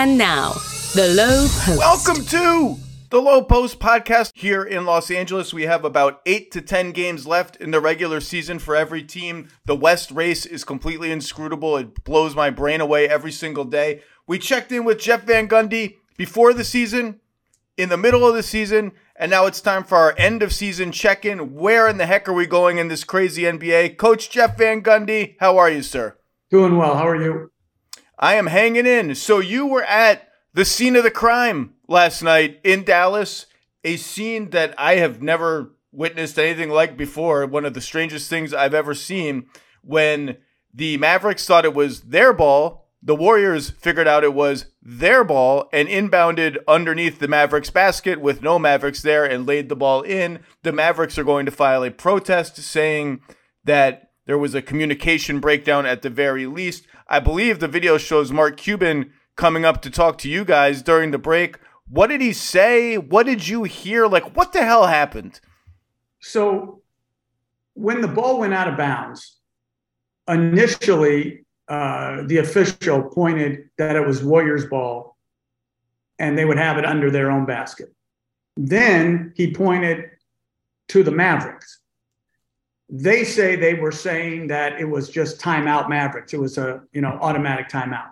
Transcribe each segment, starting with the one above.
And now, the Low Post. Welcome to the Low Post podcast here in Los Angeles. We have about eight to 10 games left in the regular season for every team. The West race is completely inscrutable. It blows my brain away every single day. We checked in with Jeff Van Gundy before the season, in the middle of the season, and now it's time for our end of season check in. Where in the heck are we going in this crazy NBA? Coach Jeff Van Gundy, how are you, sir? Doing well. How are you? I am hanging in. So you were at the scene of the crime last night in Dallas, a scene that I have never witnessed anything like before. One of the strangest things I've ever seen when the Mavericks thought it was their ball. The Warriors figured out it was their ball and inbounded underneath the Mavericks basket with no Mavericks there and laid the ball in. The Mavericks are going to file a protest saying that there was a communication breakdown at the very least. I believe the video shows Mark Cuban coming up to talk to you guys during the break. What did he say? What did you hear? Like, what the hell happened? So, when the ball went out of bounds, initially uh, the official pointed that it was Warriors' ball and they would have it under their own basket. Then he pointed to the Mavericks. They say they were saying that it was just timeout Mavericks. It was a you know automatic timeout.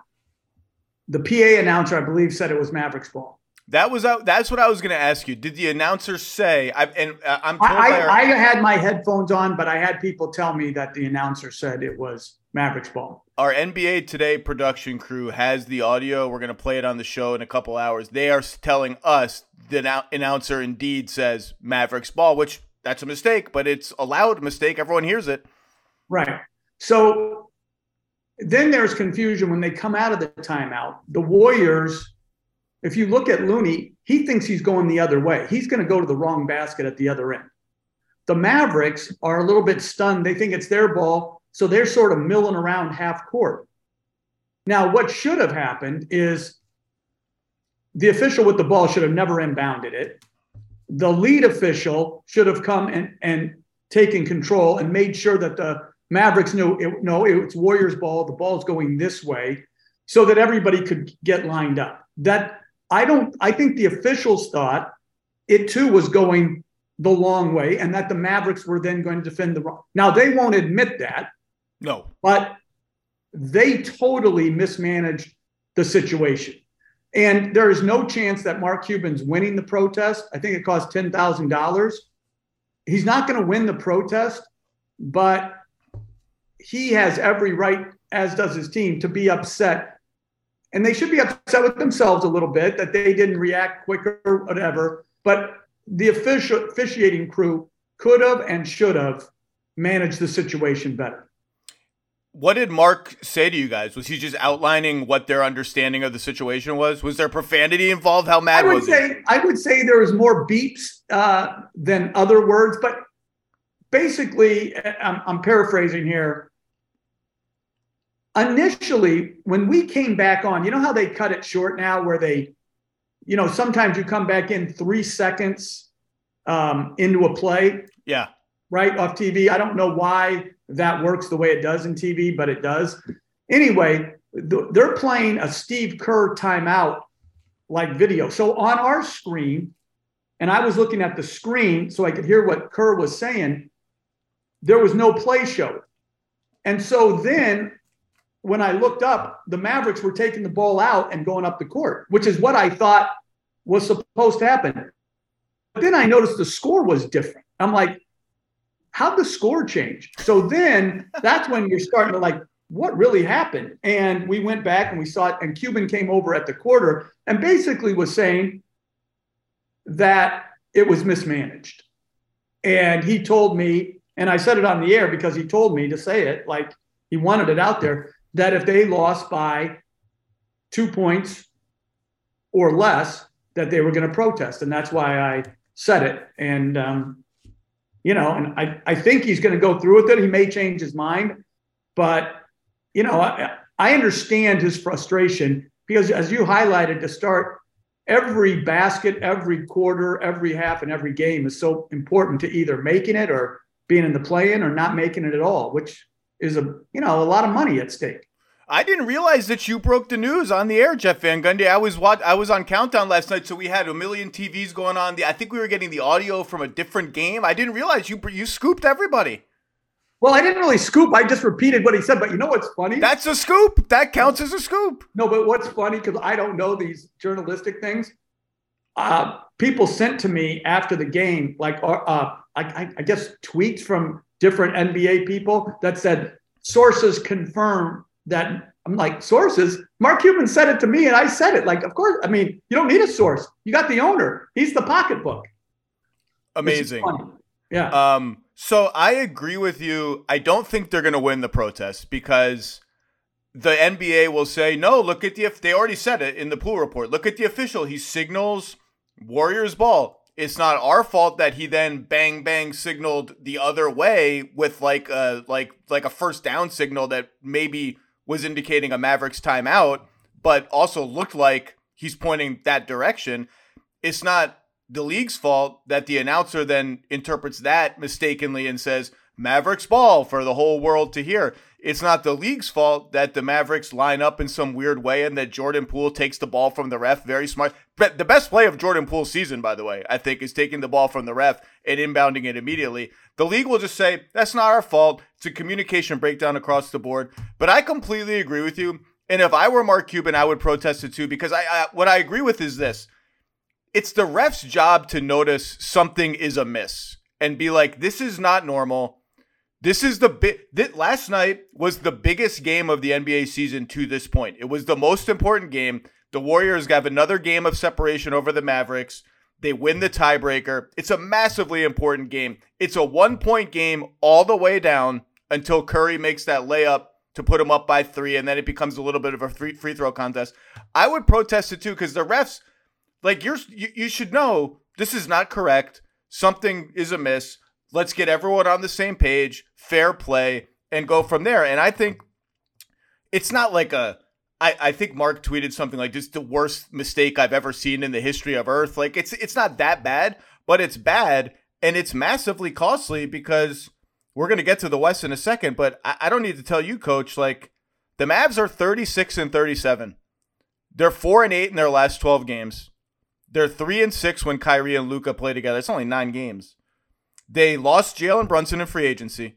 The PA announcer, I believe, said it was Mavericks ball. That was out. That's what I was going to ask you. Did the announcer say? I, and uh, I'm. I, our, I had my headphones on, but I had people tell me that the announcer said it was Mavericks ball. Our NBA Today production crew has the audio. We're going to play it on the show in a couple hours. They are telling us the announcer indeed says Mavericks ball, which that's a mistake, but it's a loud mistake. Everyone hears it. Right. So then there's confusion when they come out of the timeout. The Warriors if you look at Looney, he thinks he's going the other way. He's going to go to the wrong basket at the other end. The Mavericks are a little bit stunned. They think it's their ball, so they're sort of milling around half court. Now, what should have happened is the official with the ball should have never inbounded it. The lead official should have come and, and taken control and made sure that the Mavericks knew it, no, it's Warriors' ball. The ball's going this way so that everybody could get lined up. That I don't, I think the officials thought it too was going the long way and that the Mavericks were then going to defend the wrong. Now, they won't admit that. No. But they totally mismanaged the situation. And there is no chance that Mark Cuban's winning the protest. I think it cost $10,000. He's not going to win the protest, but he has every right, as does his team, to be upset and they should be upset with themselves a little bit that they didn't react quicker, or whatever. But the official officiating crew could have and should have managed the situation better. What did Mark say to you guys? Was he just outlining what their understanding of the situation was? Was there profanity involved? How mad I would was say? I would say there was more beeps uh, than other words, but basically, I'm, I'm paraphrasing here initially when we came back on you know how they cut it short now where they you know sometimes you come back in three seconds um, into a play yeah right off tv i don't know why that works the way it does in tv but it does anyway th- they're playing a steve kerr timeout like video so on our screen and i was looking at the screen so i could hear what kerr was saying there was no play show and so then when I looked up, the Mavericks were taking the ball out and going up the court, which is what I thought was supposed to happen. But then I noticed the score was different. I'm like, how'd the score change? So then that's when you're starting to like, what really happened? And we went back and we saw it, and Cuban came over at the quarter and basically was saying that it was mismanaged. And he told me, and I said it on the air because he told me to say it, like he wanted it out there that if they lost by two points or less, that they were going to protest. And that's why I said it. And, um, you know, and I, I think he's going to go through with it. He may change his mind, but, you know, I, I understand his frustration because, as you highlighted to start, every basket, every quarter, every half, and every game is so important to either making it or being in the play in or not making it at all, which is a you know a lot of money at stake. I didn't realize that you broke the news on the air, Jeff Van Gundy. I was what I was on Countdown last night, so we had a million TVs going on. The- I think we were getting the audio from a different game. I didn't realize you you scooped everybody. Well, I didn't really scoop. I just repeated what he said. But you know what's funny? That's a scoop. That counts as a scoop. No, but what's funny because I don't know these journalistic things. Uh, people sent to me after the game, like uh, uh I, I guess tweets from different NBA people that said sources confirm that. I'm like sources. Mark Cuban said it to me, and I said it. Like, of course. I mean, you don't need a source. You got the owner. He's the pocketbook. Amazing. Yeah. Um. So I agree with you. I don't think they're going to win the protest because the NBA will say, no, look at the, if they already said it in the pool report, look at the official. He signals Warriors ball. It's not our fault that he then bang bang signaled the other way with like a like like a first down signal that maybe was indicating a Mavericks timeout, but also looked like he's pointing that direction. It's not the league's fault that the announcer then interprets that mistakenly and says Mavericks ball for the whole world to hear. It's not the league's fault that the Mavericks line up in some weird way and that Jordan Poole takes the ball from the ref very smart. But the best play of Jordan Poole's season, by the way, I think, is taking the ball from the ref and inbounding it immediately. The league will just say, that's not our fault. It's a communication breakdown across the board. But I completely agree with you. And if I were Mark Cuban, I would protest it too, because I, I what I agree with is this it's the ref's job to notice something is amiss and be like, this is not normal. This is the bit that last night was the biggest game of the NBA season to this point. It was the most important game. The Warriors have another game of separation over the Mavericks. They win the tiebreaker. It's a massively important game. It's a one point game all the way down until Curry makes that layup to put him up by three, and then it becomes a little bit of a free, free throw contest. I would protest it too because the refs like you're you, you should know this is not correct. Something is amiss. Let's get everyone on the same page, fair play, and go from there. And I think it's not like a I, I think Mark tweeted something like just the worst mistake I've ever seen in the history of Earth. Like it's it's not that bad, but it's bad and it's massively costly because we're gonna get to the West in a second, but I, I don't need to tell you, coach, like the Mavs are 36 and 37. They're four and eight in their last 12 games. They're three and six when Kyrie and Luka play together. It's only nine games. They lost Jalen Brunson in free agency.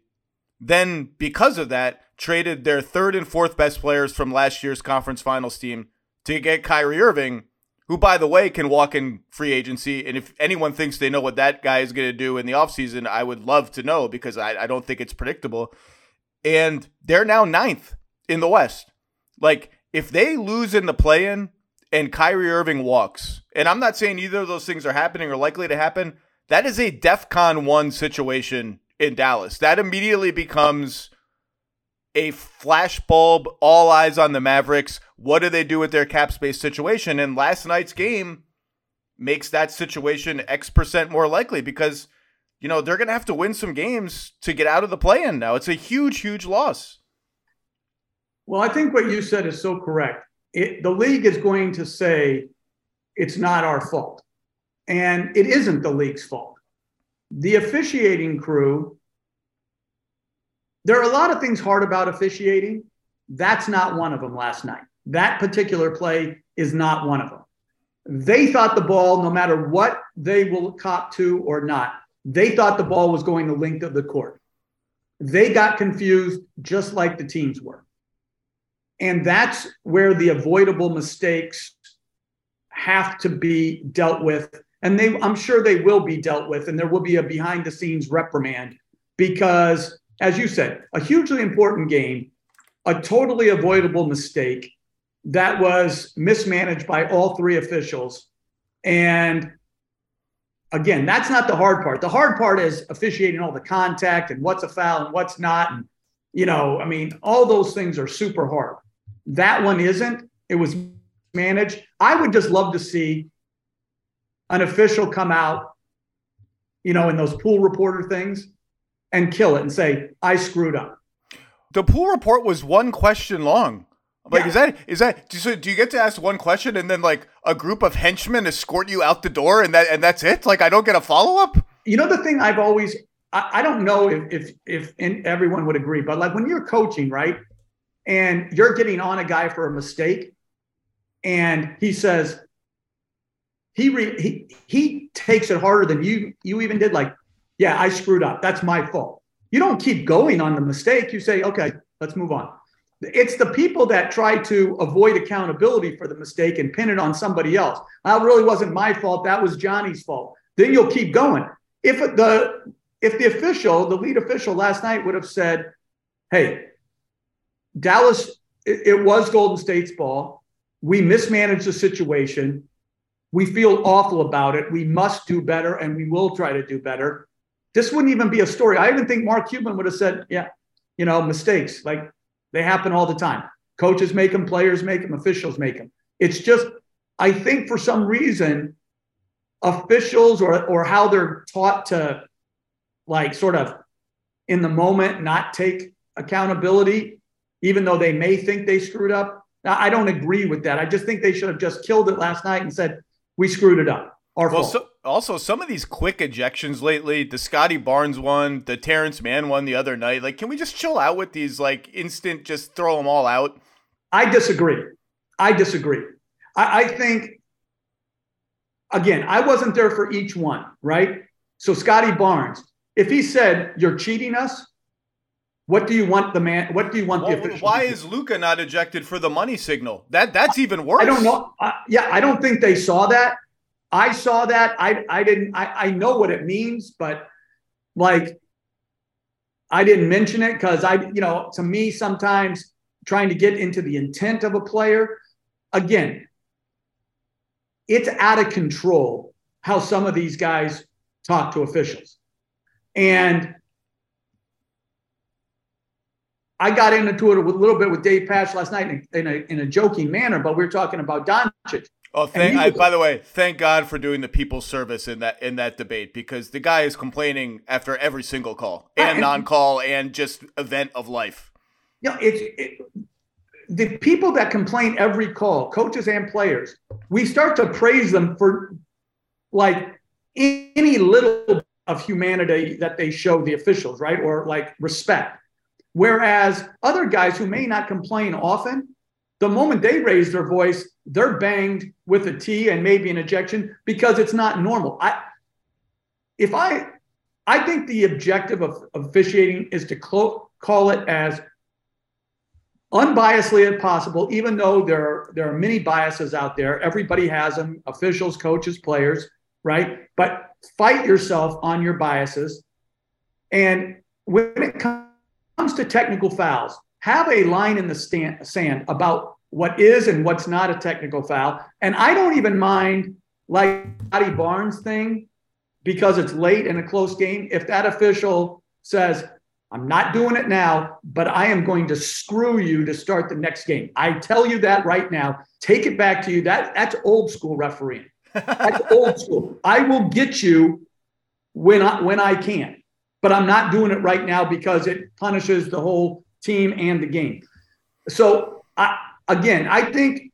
Then, because of that, traded their third and fourth best players from last year's conference finals team to get Kyrie Irving, who, by the way, can walk in free agency. And if anyone thinks they know what that guy is going to do in the offseason, I would love to know because I, I don't think it's predictable. And they're now ninth in the West. Like, if they lose in the play in, and Kyrie Irving walks, and I'm not saying either of those things are happening or likely to happen, that is a DEFCON 1 situation in Dallas. That immediately becomes a flashbulb, all eyes on the Mavericks. What do they do with their cap space situation? And last night's game makes that situation X percent more likely because, you know, they're going to have to win some games to get out of the play in now. It's a huge, huge loss. Well, I think what you said is so correct it, the league is going to say it's not our fault. And it isn't the league's fault. The officiating crew, there are a lot of things hard about officiating. That's not one of them last night. That particular play is not one of them. They thought the ball, no matter what they will cop to or not, they thought the ball was going the length of the court. They got confused just like the teams were. And that's where the avoidable mistakes have to be dealt with. And they, I'm sure they will be dealt with, and there will be a behind the scenes reprimand because, as you said, a hugely important game, a totally avoidable mistake that was mismanaged by all three officials. And again, that's not the hard part. The hard part is officiating all the contact and what's a foul and what's not. And, you know, I mean, all those things are super hard. That one isn't. It was managed. I would just love to see an official come out, you know, in those pool reporter things and kill it and say, I screwed up. The pool report was one question long. Like, yeah. is that is that? So do you get to ask one question and then like a group of henchmen escort you out the door and that and that's it? Like, I don't get a follow up. You know, the thing I've always I, I don't know if if if everyone would agree, but like when you're coaching, right? and you're getting on a guy for a mistake, and he says he re, he he takes it harder than you you even did. Like, yeah, I screwed up. That's my fault. You don't keep going on the mistake. You say, okay, let's move on. It's the people that try to avoid accountability for the mistake and pin it on somebody else. That really wasn't my fault. That was Johnny's fault. Then you'll keep going. If the if the official, the lead official last night would have said, "Hey, Dallas, it, it was Golden State's ball. We mismanaged the situation. We feel awful about it. We must do better, and we will try to do better." This wouldn't even be a story. I even think Mark Cuban would have said, "Yeah, you know, mistakes like they happen all the time. Coaches make them, players make them, officials make them. It's just, I think for some reason, officials or or how they're taught to like sort of in the moment not take accountability, even though they may think they screwed up. I don't agree with that. I just think they should have just killed it last night and said, we screwed it up. Our well, fault. So, also, some of these quick ejections lately, the Scottie Barnes one, the Terance Mann one the other night, like, can we just chill out with these, like, instant, just throw them all out? I disagree. I disagree. I, I think, again, I wasn't there for each one, right? So, Scottie Barnes, if he said, You're cheating us, what do you want the man? What do you want well, the official? Why is Luka not ejected for the money signal? That that's even worse. I don't know. Uh, yeah, I don't think they saw that. I saw that. I I didn't. I, I know what it means, but like I didn't mention it because I, you know, to me sometimes trying to get into the intent of a player, again, it's out of control how some of these guys talk to officials, and I got into it a little bit with Dave Pasch last night in a, in a, in a joking manner, but we were talking about Doncic. Oh, thank. I, by the way, thank God for doing the people's service in that in that debate because the guy is complaining after every single call and, non-call and just event of life. You know, it's it, the people that complain every call, coaches and players. We start to praise them for like any little of humanity that they show the officials, right, or like respect. Whereas other guys who may not complain often, the moment they raise their voice, they're banged with a T and maybe an ejection because it's not normal. I, if I, I think the objective of, of officiating is to clo- call it as unbiasedly as possible, even though there are, there are many biases out there. Everybody has them, officials, coaches, players, right? But fight yourself on your biases. And when it comes to technical fouls, have a line in the stand, sand about what is and what's not a technical foul. And I don't even mind like Scottie Barnes thing because it's late in a close game. If that official says, I'm not doing it now, but I am going to screw you to start the next game. I tell you that right now. Take it back to you. That that's old school refereeing. That's old school. I will get you when I when I can, but I'm not doing it right now because it punishes the whole team and the game. So I, again, I think,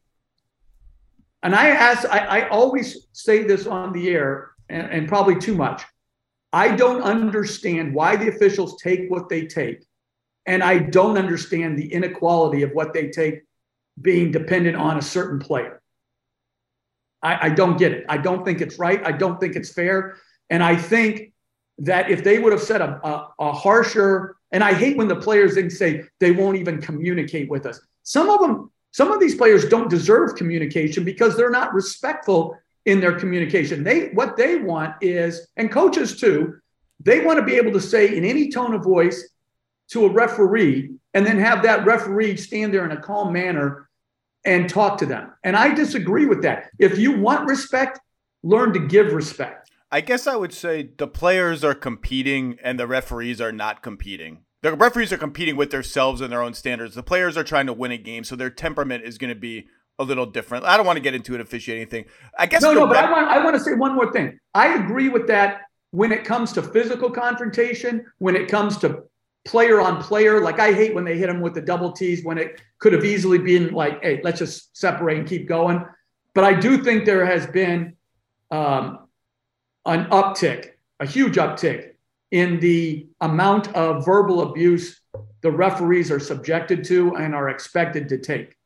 and I ask, I, I always say this on the air, and, and probably too much. I don't understand why the officials take what they take. And I don't understand the inequality of what they take being dependent on a certain player. I, I, don't get it. I don't think it's right. I don't think it's fair. And I think that if they would have said a, a, a harsher, and I hate when the players then say they won't even communicate with us. Some of them some of these players don't deserve communication because they're not respectful in their communication. They what they want is, and coaches too, they want to be able to say in any tone of voice to a referee and then have that referee stand there in a calm manner and talk to them. And I disagree with that. If you want respect, learn to give respect. I guess I would say the players are competing and the referees are not competing the referees are competing with themselves and their own standards. The players are trying to win a game, so their temperament is going to be a little different. I don't want to get into an officiating thing. I guess no, no, but I want I want to say one more thing. I agree with that when it comes to physical confrontation, when it comes to player on player. Like I hate when they hit them with the double T's when it could have easily been like, hey, let's just separate and keep going. But I do think there has been um, an uptick, a huge uptick in the amount of verbal abuse the referees are subjected to and are expected to take.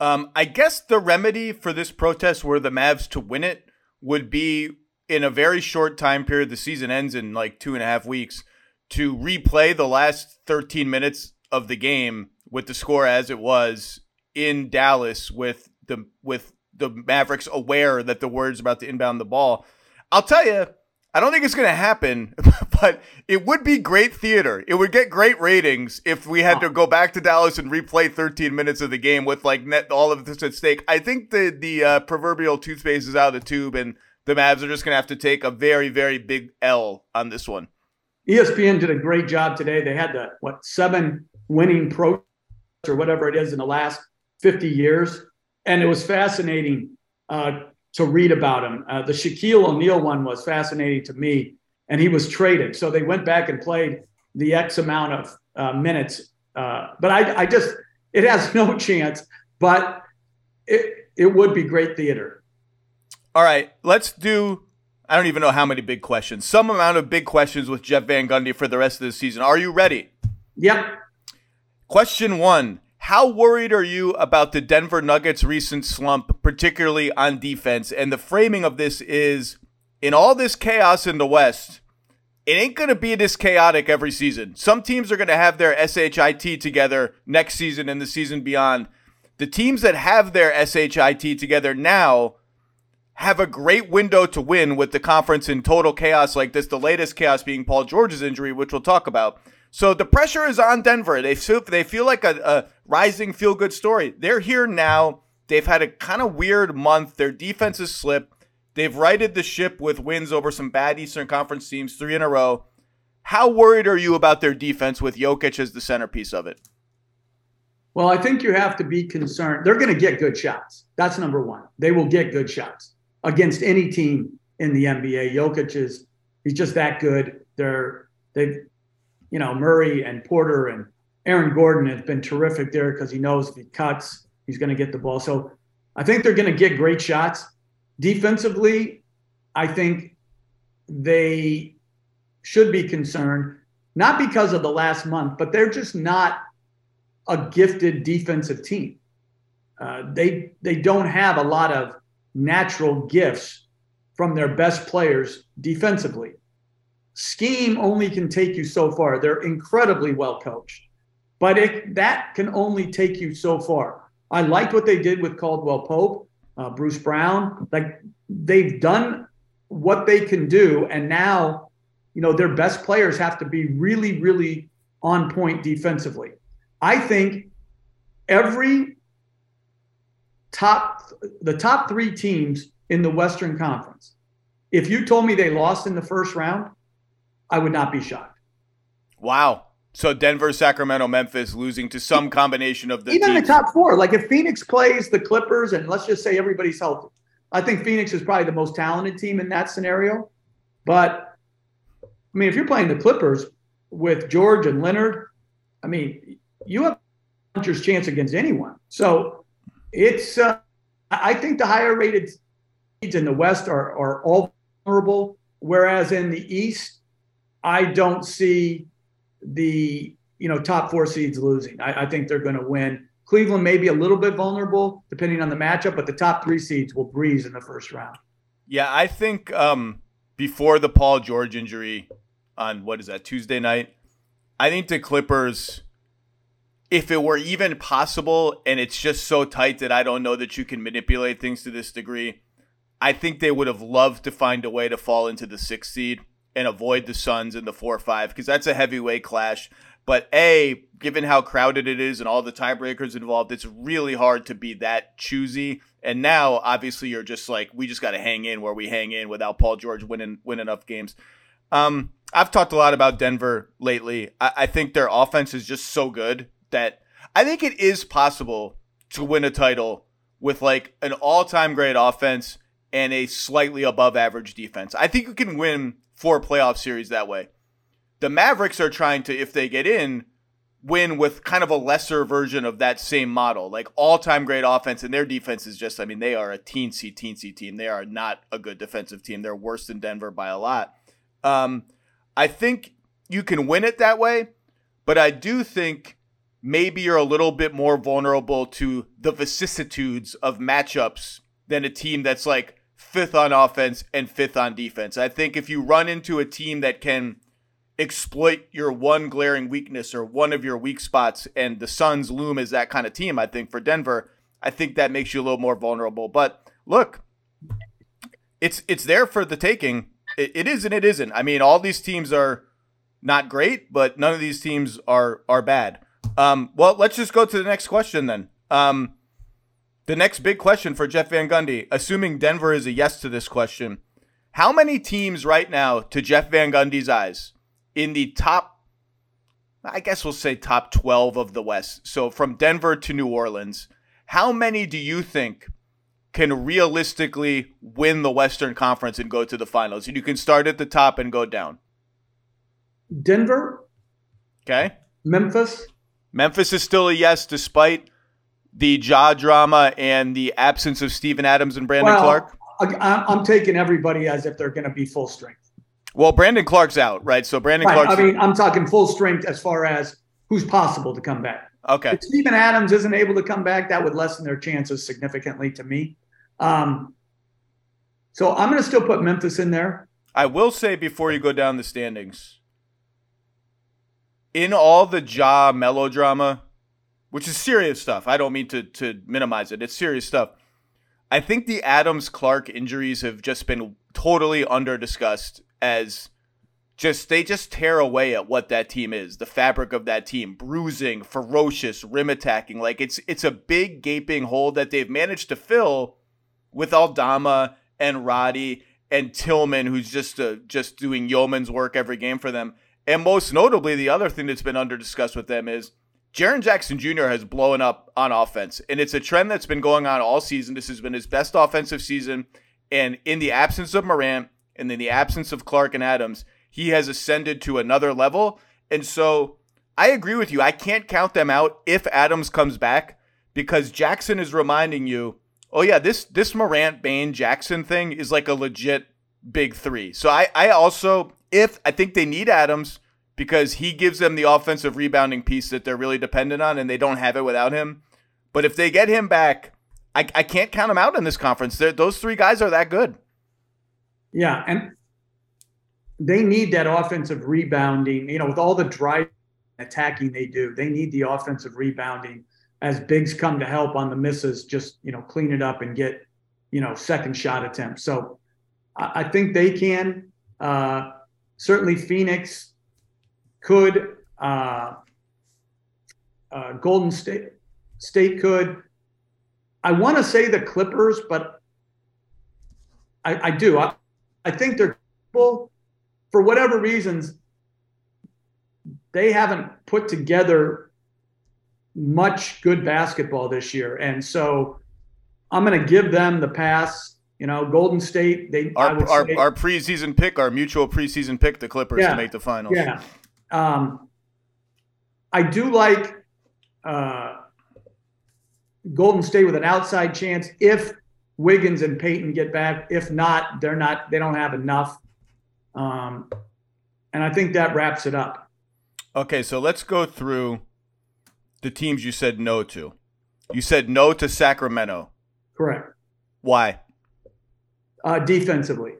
Um, I guess the remedy for this protest were the Mavs to win it would be in a very short time period. The season ends in like two and a half weeks to replay the last 13 minutes of the game with the score as it was in Dallas with the with the Mavericks aware that the Warriors about to inbound the ball. I'll tell you, I don't think it's going to happen, but it would be great theater. It would get great ratings if we had to go back to Dallas and replay 13 minutes of the game with like net all of this at stake. I think the the uh, proverbial toothpaste is out of the tube, and the Mavs are just going to have to take a very very big L on this one. ESPN did a great job today. They had the what seven winning pro or whatever it is in the last 50 years, and it was fascinating uh, to read about him. Uh, the Shaquille O'Neal one was fascinating to me, and he was traded. So they went back and played the X amount of uh, minutes. Uh, but I, I just, it has no chance, but it, it would be great theater. All right, let's do. I don't even know how many big questions. Some amount of big questions with Jeff Van Gundy for the rest of the season. Are you ready? Yep. Question one how worried are you about the Denver Nuggets' recent slump, particularly on defense? And the framing of this is in all this chaos in the West, it ain't going to be this chaotic every season. Some teams are going to have their SHIT together next season and the season beyond. The teams that have their SHIT together now have a great window to win with the conference in total chaos like this, the latest chaos being Paul George's injury, which we'll talk about. So the pressure is on Denver. They feel they feel like a, a rising feel good story. They're here now. They've had a kind of weird month. Their defense has slipped. They've righted the ship with wins over some bad Eastern Conference teams, three in a row. How worried are you about their defense with Jokic as the centerpiece of it? Well, I think you have to be concerned. They're going to get good shots. That's number one. They will get good shots against any team in the NBA. Jokic is he's just that good. They're they've you know, Murray and Porter and Aaron Gordon has been terrific there because he knows if he cuts, he's going to get the ball. So I think they're going to get great shots. Defensively, I think they should be concerned, not because of the last month, but they're just not a gifted defensive team. Uh, they they don't have a lot of natural gifts from their best players defensively scheme only can take you so far. They're incredibly well coached, but it, that can only take you so far. I liked what they did with Caldwell Pope, uh, Bruce Brown. Like they've done what they can do, and now, you know, their best players have to be really, really on point defensively. I think every top, the top three teams in the Western Conference. If you told me they lost in the first round, I would not be shocked. Wow. So Denver, Sacramento, Memphis losing to some combination of the even teams. the top four. Like if Phoenix plays the Clippers, and let's just say everybody's healthy, I think Phoenix is probably the most talented team in that scenario. But I mean, if you're playing the Clippers with George and Leonard, I mean, you have a puncher's chance against anyone. So it's. Uh, I think the higher rated seeds in the West are are all vulnerable, whereas in the East I don't see the you know top four seeds losing. I, I think they're going to win. Cleveland may be a little bit vulnerable depending on the matchup, but the top three seeds will breeze in the first round. Yeah, I think um, before the Paul George injury on what is that Tuesday night, I think the Clippers, if it were even possible, and it's just so tight that I don't know that you can manipulate things to this degree, I think they would have loved to find a way to fall into the sixth seed and avoid the Suns in the 4 or 5 because that's a heavyweight clash. But A, given how crowded it is and all the tiebreakers involved, it's really hard to be that choosy. And now, obviously, you're just like, we just got to hang in where we hang in without Paul George winning win enough games. Um, I've talked a lot about Denver lately. I, I think their offense is just so good that I think it is possible to win a title with like an all time great offense and a slightly above average defense. I think you can win four playoff series that way. The Mavericks are trying to, if they get in, win with kind of a lesser version of that same model. Like all time great offense, and their defense is just, I mean, they are a teensy, teensy team. They are not a good defensive team. They're worse than Denver by a lot. Um, I think you can win it that way, but I do think maybe you're a little bit more vulnerable to the vicissitudes of matchups than a team that's like fifth on offense and fifth on defense. I think if you run into a team that can exploit your one glaring weakness or one of your weak spots, and the Suns loom as that kind of team, I think, for Denver, I think that makes you a little more vulnerable. But look, it's it's there for the taking. It, it is and it isn't. I mean, all these teams are not great, but none of these teams are are bad. Um, well, let's just go to the next question then. Um, the next big question for Jeff Van Gundy, assuming Denver is a yes to this question, how many teams right now, to Jeff Van Gundy's eyes, in the top, I guess we'll say top 12 of the West, so from Denver to New Orleans, how many do you think can realistically win the Western Conference and go to the finals? And you can start at the top and go down. Denver. Okay. Memphis. Memphis is still a yes, despite the Ja drama and the absence of Steven Adams and Brandon well, Clarke. I, I'm taking everybody as if they're going to be full strength. Well, Brandon Clarke's out, right? So Brandon right. Clarke. I mean, I'm talking full strength as far as who's possible to come back. Okay. If Steven Adams isn't able to come back, that would lessen their chances significantly to me. Um, so I'm going to still put Memphis in there. I will say before you go down the standings, in all the Ja melodrama, which is serious stuff. I don't mean to to minimize it. It's serious stuff. I think the Adams Clarke injuries have just been totally under discussed as just they just tear away at what that team is, the fabric of that team, bruising, ferocious, rim attacking. Like it's it's a big gaping hole that they've managed to fill with Aldama and Roddy and Tillman, who's just uh, just doing yeoman's work every game for them. And most notably, the other thing that's been under discussed with them is Jaren Jackson Jr. has blown up on offense, and it's a trend that's been going on all season. This has been his best offensive season, and in the absence of Morant and in the absence of Clarke and Adams, he has ascended to another level. And so I agree with you. I can't count them out if Adams comes back because Jackson is reminding you, oh yeah, this this Morant Bane Jackson thing is like a legit big three. So I I also if I think they need Adams because he gives them the offensive rebounding piece that they're really dependent on and they don't have it without him. But if they get him back, I, I can't count them out in this conference. They're, those three guys are that good. Yeah, and they need that offensive rebounding. You know, with all the drive attacking they do, they need the offensive rebounding as bigs come to help on the misses. Just you know, clean it up and get you know second shot attempts. So I, I think they can. Uh, certainly, Phoenix could. Uh, uh, Golden State State could. I want to say the Clippers, but I, I do. I, I think they're for whatever reasons they haven't put together much good basketball this year, and so I'm going to give them the pass. You know, Golden State. They our our, say, our preseason pick, our mutual preseason pick, the Clippers yeah, to make the finals. Yeah. Um, I do like uh, Golden State with an outside chance if Wiggins and Payton get back. If not, they're not. They don't have enough. Um, and I think that wraps it up. Okay, so let's go through the teams you said no to. You said no to Sacramento. Correct. Why? Uh, defensively.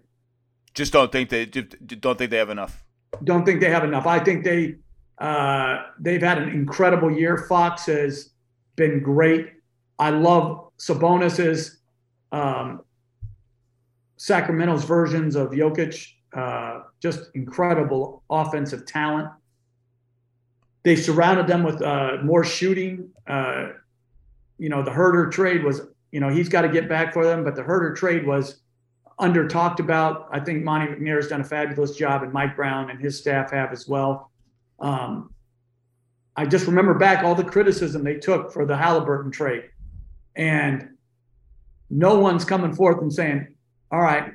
Just don't think they don't think they have enough. Don't think they have enough. I think they uh, they've had an incredible year. Fox has been great. I love Sabonis's um, Sacramento's versions of Jokic. Uh, just incredible offensive talent. They surrounded them with uh, more shooting. Uh, you know, the Huerter trade was, you know, he's got to get back for them, but the Huerter trade was under talked about. I think Monte McNair has done a fabulous job, and Mike Brown and his staff have as well. Um, I just remember back all the criticism they took for the Halliburton trade, and no one's coming forth and saying, "All right,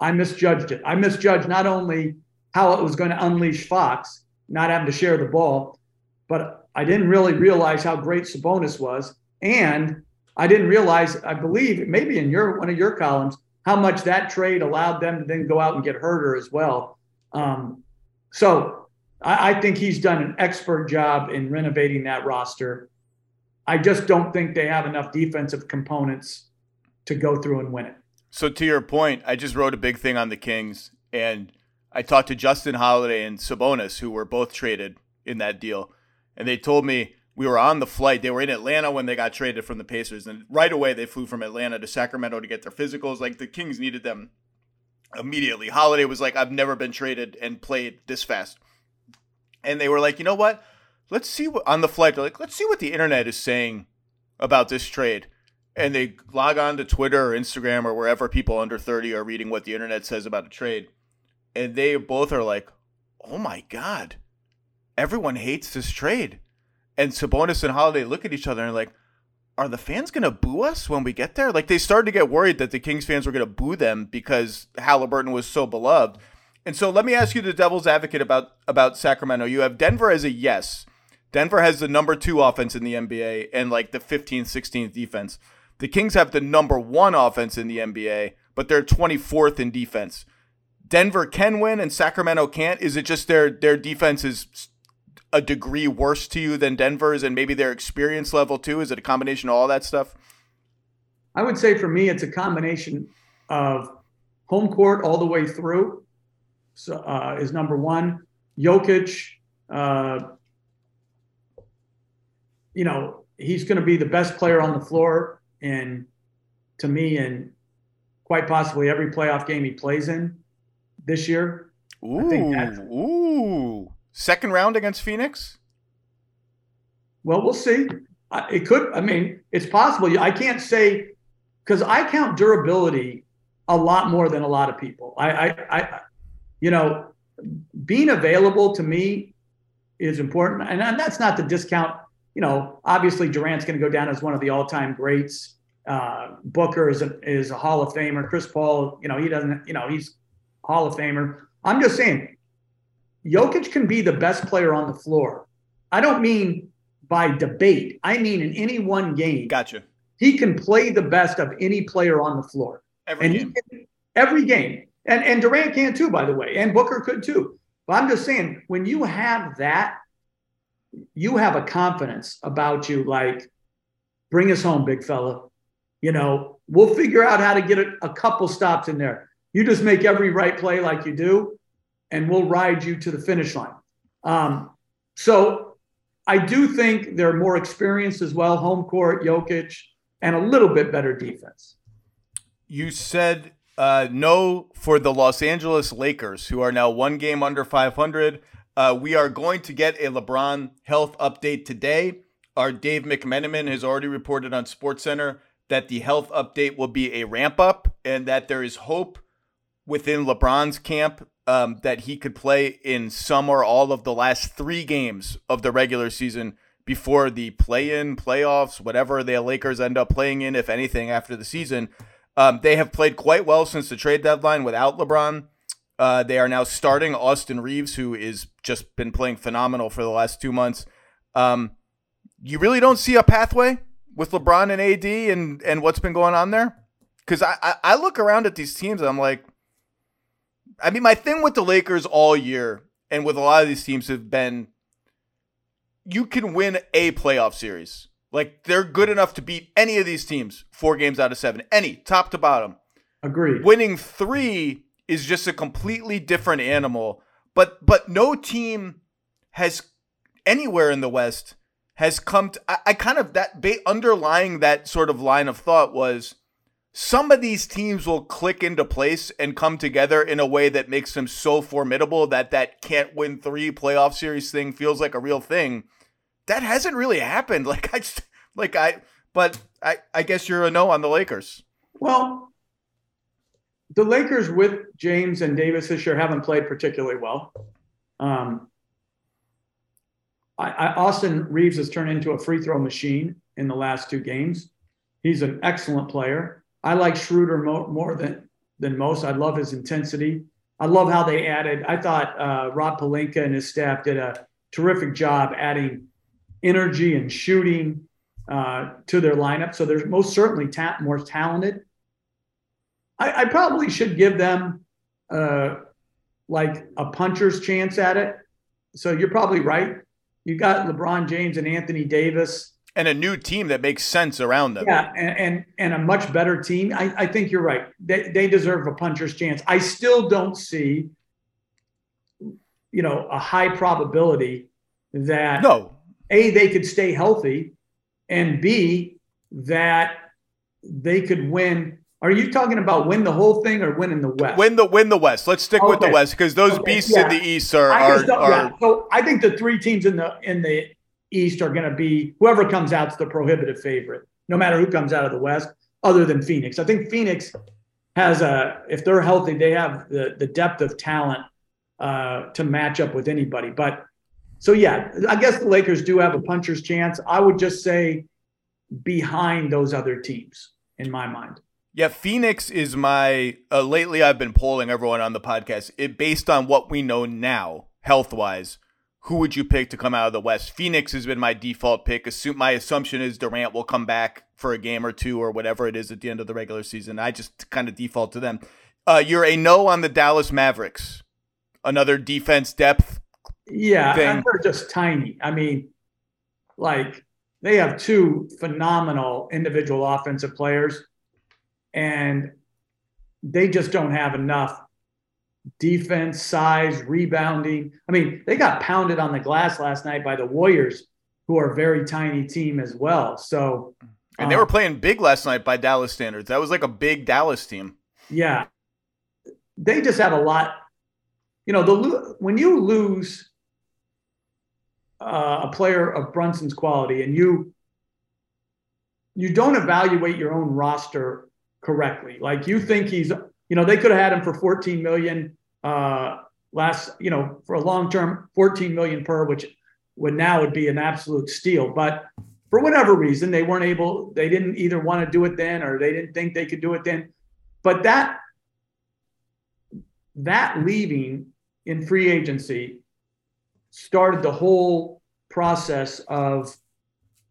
I misjudged it. I misjudged not only how it was going to unleash Fox, not having to share the ball, but I didn't really realize how great Sabonis was, and I didn't realize, I believe, maybe in your one of your columns, how much that trade allowed them to then go out and get Huerter as well. Um, So I, I think he's done an expert job in renovating that roster. I just don't think they have enough defensive components to go through and win it. So to your point, I just wrote a big thing on the Kings, and I talked to Justin Holiday and Sabonis, who were both traded in that deal, and they told me we were on the flight. They were in Atlanta when they got traded from the Pacers, and right away they flew from Atlanta to Sacramento to get their physicals. Like the Kings needed them immediately. Holiday was like, "I've never been traded and played this fast," and they were like, "You know what? Let's see what on the flight. They're like, let's see what the internet is saying about this trade." And they log on to Twitter or Instagram or wherever people under 30 are reading what the internet says about a trade. And they both are like, oh my God, everyone hates this trade. And Sabonis and Holiday look at each other and like, are the fans to boo us when we get there? Like they started to get worried that the Kings fans were to boo them because Halliburton was so beloved. And so let me ask you the devil's advocate about about Sacramento. You have Denver as a yes. Denver has the number 2 offense in the NBA and like the 15th, 16th defense. The Kings have the number 1 offense in the NBA, but they're 24th in defense. Denver can win and Sacramento can't. Is it just their their defense is a degree worse to you than Denver's and maybe their experience level too? Is it a combination of all that stuff? I would say for me, it's a combination of home court all the way through. So uh, is number one. Jokic, uh, you know, he's going to be the best player on the floor, and to me, and quite possibly every playoff game he plays in this year. Ooh, ooh. Second round against Phoenix? Well, we'll see. It could, I mean, it's possible. I can't say because I count durability a lot more than a lot of people. I, I, I, you know, being available to me is important. And that's not to discount, you know, obviously Durant's going to go down as one of the all time greats. Uh, Booker is a, is a Hall of Famer. Chris Paul, you know, he doesn't, you know, he's Hall of Famer. I'm just saying Jokic can be the best player on the floor. I don't mean by debate. I mean in any one game. Gotcha. He can play the best of any player on the floor. Every and game. Can, every game. And and Durant can too, by the way. And Booker could too. But I'm just saying, when you have that, you have a confidence about you, like, bring us home, big fella. You know, we'll figure out how to get a, a couple stops in there. You just make every right play like you do, and we'll ride you to the finish line. Um, so I do think they're more experienced as well, home court, Jokic, and a little bit better defense. You said uh, no for the Los Angeles Lakers, who are now one game under 500. Uh, we are going to get a LeBron health update today. Our Dave McMenamin has already reported on SportsCenter that the health update will be a ramp up and that there is hope within LeBron's camp um, that he could play in some or all of the last three games of the regular season before the play-in playoffs, whatever the Lakers end up playing in, if anything, after the season. Um, they have played quite well since the trade deadline without LeBron. Uh, they are now starting Austin Reaves, who is just been playing phenomenal for the last two months. Um, you really don't see a pathway with LeBron and AD and and what's been going on there, because I, I I look around at these teams and I'm like, I mean, my thing with the Lakers all year and with a lot of these teams have been you can win a playoff series. Like they're good enough to beat any of these teams four games out of seven, any top to bottom. Agreed. Winning three is just a completely different animal. But but no team has anywhere in the West has come to. I, I kind of that ba- underlying that sort of line of thought was some of these teams will click into place and come together in a way that makes them so formidable that that can't win three playoff series thing feels like a real thing. That hasn't really happened. Like I, like I, but I, I guess you're a no on the Lakers. Well, the Lakers with James and Davis this year haven't played particularly well. Um, I, I, Austin Reaves has turned into a free throw machine in the last two games. He's an excellent player. I like Schroeder more, more than than most. I love his intensity. I love how they added. I thought uh, Rob Pelinka and his staff did a terrific job adding energy and shooting uh, to their lineup. So they're most certainly ta- more talented. I, I, probably should give them uh, like a puncher's chance at it. So you're probably right. You got LeBron James and Anthony Davis. And a new team that makes sense around them. Yeah, and and, and a much better team. I, I think you're right. They, they deserve a puncher's chance. I still don't see, you know, a high probability that no, a they could stay healthy, and b that they could win are you talking about win the whole thing or win in the West? Win the win the West. Let's stick okay. with the West because those okay. beasts yeah. in the East are are, are yeah. So I think the three teams in the in the East are going to be whoever comes out's the prohibitive favorite, no matter who comes out of the West, other than Phoenix. I think Phoenix has a if they're healthy, they have the the depth of talent uh, to match up with anybody. But so yeah, I guess the Lakers do have a puncher's chance. I would just say behind those other teams in my mind. Yeah, Phoenix is my. Uh, lately, I've been polling everyone on the podcast. It based on what we know now, health wise. Who would you pick to come out of the West? Phoenix has been my default pick. Assume my assumption is Durant will come back for a game or two or whatever it is at the end of the regular season. I just kind of default to them. Uh, you're a no on the Dallas Mavericks. Another defense depth. Yeah, thing. they're just tiny. I mean, like they have two phenomenal individual offensive players and they just don't have enough defense, size, rebounding. I mean, they got pounded on the glass last night by the Warriors, who are a very tiny team as well. So, and they um, were playing big last night by Dallas standards. That was like a big Dallas team. Yeah, they just have a lot. You know, the when you lose uh, a player of Brunson's quality, and you you don't evaluate your own roster correctly. Like you think he's, you know, they could have had him for 14 million uh, last, you know, for a long term, 14 million per, which would now would be an absolute steal. But for whatever reason, they weren't able, they didn't either want to do it then or they didn't think they could do it then. But that that leaving in free agency started the whole process of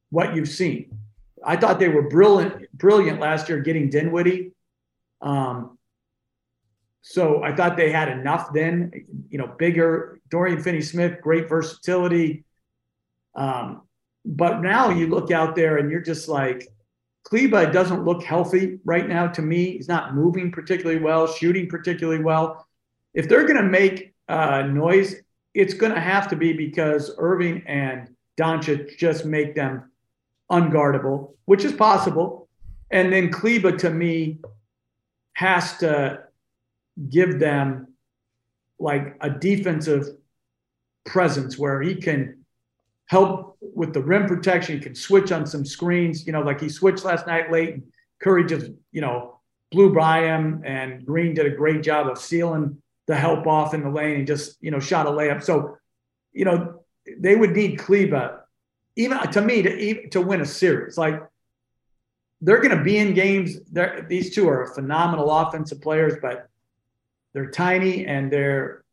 what you've seen. I thought they were brilliant, brilliant last year getting Dinwiddie. Um, so I thought they had enough then, you know, bigger Dorian Finney-Smith, great versatility. Um, but now you look out there and you're just like, Kleber doesn't look healthy right now to me. He's not moving particularly well, shooting particularly well. If they're going to make uh, noise, it's going to have to be because Irving and Doncic just make them unguardable, which is possible. And then Kleber to me has to give them like a defensive presence where he can help with the rim protection, he can switch on some screens, you know, like he switched last night late Curry just, you know, blew by him and Green did a great job of sealing the help off in the lane and just, you know, shot a layup. So, you know, they would need Kleber even to me to to win a series. Like they're going to be in games. These two are phenomenal offensive players, but they're tiny and they're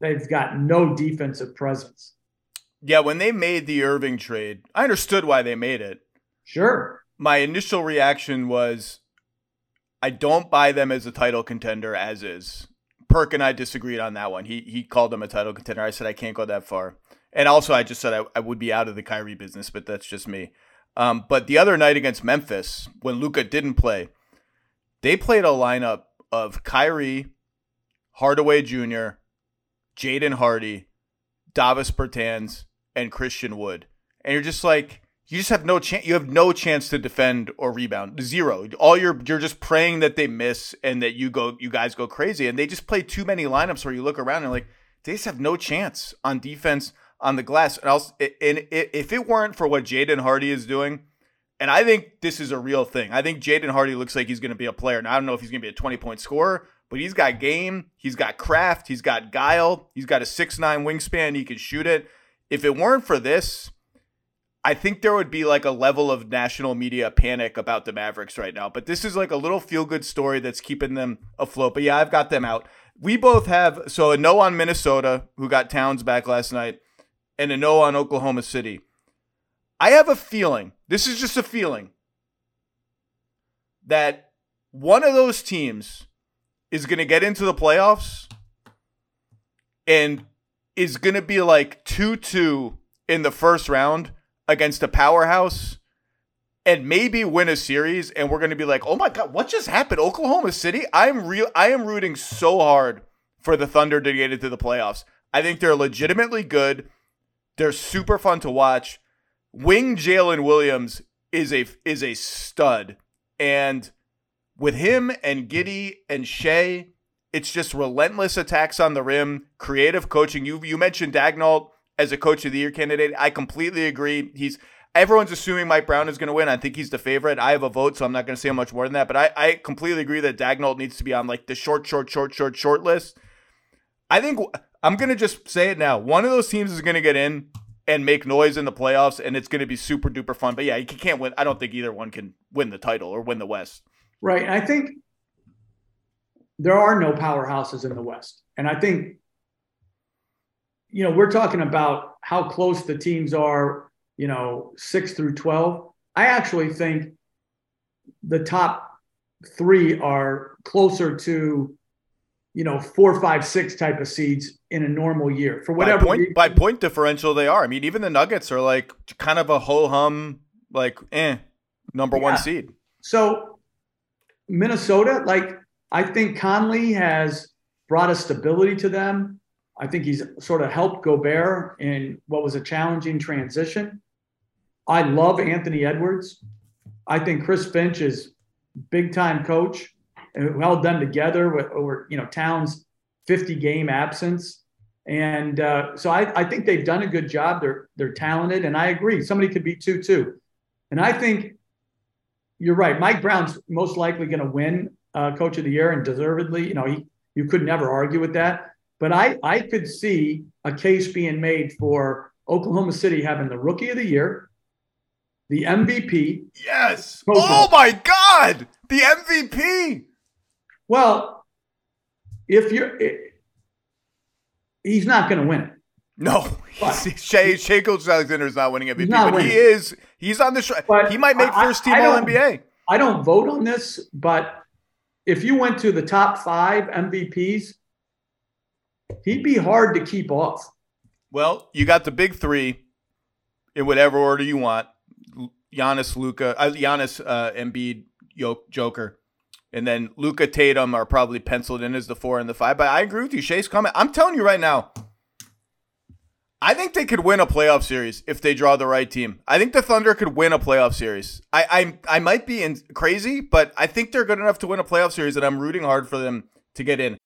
they've got no defensive presence. Yeah, when they made the Irving trade, I understood why they made it. Sure. My initial reaction was I don't buy them as a title contender as is. Perk and I disagreed on that one. He he called them a title contender. I said I can't go that far. And also, I just said I, I would be out of the Kyrie business, but that's just me. Um, but the other night against Memphis, when Luka didn't play, they played a lineup of Kyrie, Hardaway Jr., Jaden Hardy, Davis Bertans, and Christian Wood. And you're just like, you just have no chance. You have no chance to defend or rebound. Zero. All you're you're just praying that they miss and that you go, you guys go crazy. And they just play too many lineups where you look around and like they just have no chance on defense on the glass. And, else, and if it weren't for what Jaden Hardy is doing, and I think this is a real thing. I think Jaden Hardy looks like he's going to be a player. Now I don't know if he's going to be a 20 point scorer, but he's got game, he's got craft, he's got guile, he's got a six nine wingspan, he can shoot it. If it weren't for this, I think there would be like a level of national media panic about the Mavericks right now. But this is like a little feel good story that's keeping them afloat. But yeah, I've got them out. We both have so a no on Minnesota, who got Towns back last night and a no on Oklahoma City. I have a feeling, this is just a feeling, that one of those teams is going to get into the playoffs and is going to be like 2 2 in the first round against a powerhouse and maybe win a series and we're going to be like, "Oh my god, what just happened? Oklahoma City?" I'm real I am rooting so hard for the Thunder to get into the playoffs. I think they're legitimately good. They're super fun to watch. Wing Jalen Williams is a is a stud. And with him and Giddey and Shai, it's just relentless attacks on the rim, creative coaching. You you mentioned Daigneault as a coach of the year candidate. I completely agree. He's everyone's assuming Mike Brown is going to win. I think he's the favorite. I have a vote, so I'm not going to say much more than that. But I, I completely agree that Daigneault needs to be on like the short, short, short, short, short list. I think I'm going to just say it now. One of those teams is going to get in and make noise in the playoffs, and it's going to be super duper fun. But yeah, you can't win. I don't think either one can win the title or win the West. Right. I think there are no powerhouses in the West. And I think, you know, we're talking about how close the teams are, you know, six through 12. I actually think the top three are closer to, you know, four, five, six type of seeds in a normal year for whatever by point, reason. by point differential they are. I mean, even the Nuggets are like kind of a ho hum, like eh, number Yeah. one seed. So Minnesota, like I think Conley has brought a stability to them. I think he's sort of helped Gobert in what was a challenging transition. I love Anthony Edwards. I think Chris Finch is big time coach and held them together with over you know Towns' 50 game absence. And uh, so I, I think they've done a good job. They're they're talented, and I agree. Somebody could be two two, and I think you're right. Mike Brown's most likely going to win uh, Coach of the Year and deservedly. You know, he you could never argue with that. But I I could see a case being made for Oklahoma City having the Rookie of the Year, the MVP. Yes. Okay. Oh my God, the MVP. Well, if you're, he's not going to win it. No, Shai Shai Gilgeous Alexander is not winning MVP, not but he is. He's on the. Sh- But he might make I- first team I All NBA. I don't vote on this, but if you went to the top five MVPs, he'd be hard to keep off. Well, you got the big three in whatever order you want: Giannis, Luka, uh, Giannis, uh, Embiid, Joker, and then Luka, Tatum are probably penciled in as the four and the five. But I agree with you, Shai's comment. I'm telling you right now. I think they could win a playoff series if they draw the right team. I think the Thunder could win a playoff series. I I, I might be in crazy, but I think they're good enough to win a playoff series, and I'm rooting hard for them to get in.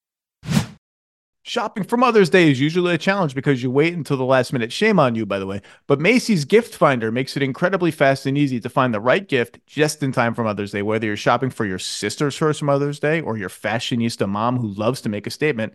Shopping for Mother's Day is usually a challenge because you wait until the last minute. Shame on you, by the way. But Macy's Gift Finder makes it incredibly fast and easy to find the right gift just in time for Mother's Day. Whether you're shopping for your sister's first Mother's Day or your fashionista mom who loves to make a statement,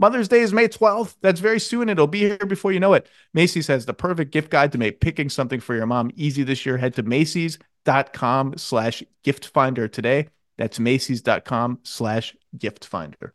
Mother's Day is May 12th. That's very soon. It'll be here before you know it. Macy's has the perfect gift guide to make picking something for your mom easy this year. Head to Macy's.com slash gift finder today. That's Macy's.com slash gift finder.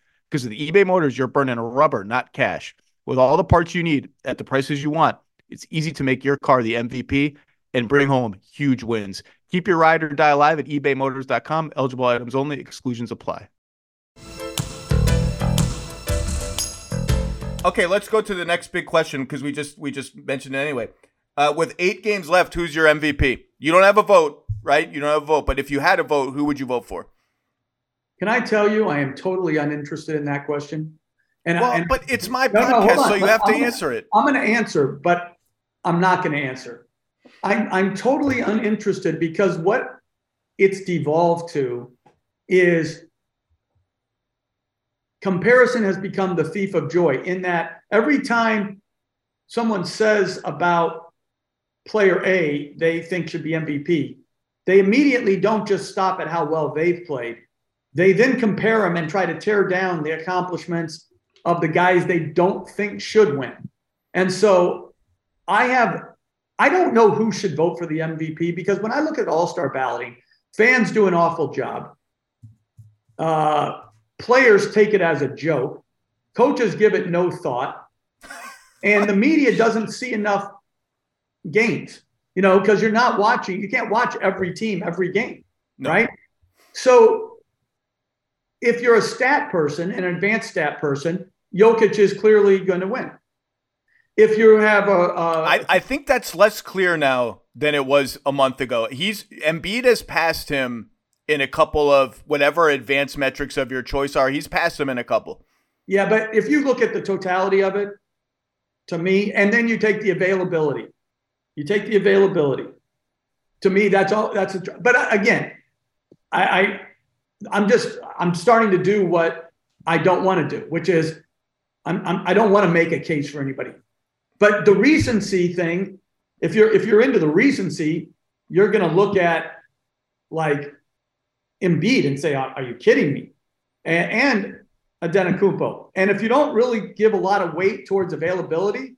Because with eBay Motors, you're burning rubber, not cash. With all the parts you need at the prices you want, it's easy to make your car the MVP and bring home huge wins. Keep your ride or die alive at ebaymotors.com. Eligible items only, exclusions apply. Okay, let's go to the next big question because we just we just mentioned it anyway. Uh, with eight games left, who's your MVP? You don't have a vote, right? You don't have a vote, but if you had a vote, who would you vote for? Can I tell you, I am totally uninterested in that question. And, Well, and but it's my No, no, podcast, on. so you have to I'm gonna- answer it. I'm going to answer, but I'm not going to answer. I'm, I'm totally uninterested because what it's devolved to is comparison has become the thief of joy in that every time someone says about player A they think should be MVP, they immediately don't just stop at how well they've played. They then compare them and try to tear down the accomplishments of the guys they don't think should win. And so I have, I don't know who should vote for the MVP because when I look at all star balloting, fans do an awful job. Uh, players take it as a joke. Coaches give it no thought. And the media doesn't see enough games, you know, because you're not watching, you can't watch every team every game, no. right? So if you're a stat person, an advanced stat person, Jokic is clearly going to win. If you have a, a I, I think that's less clear now than it was a month ago. He's Embiid has passed him in a couple of whatever advanced metrics of your choice are. He's passed him in a couple. Yeah, but if you look at the totality of it, to me, and then you take the availability, you take the availability. To me, that's all. That's a. But again, I, I I'm just I'm starting to do what I don't want to do, which is I'm, I'm I don't want to make a case for anybody. But the recency thing, if you're if you're into the recency, you're going to look at like Embiid and say, "Are you kidding me?" And, and Antetokounmpo. And if you don't really give a lot of weight towards availability,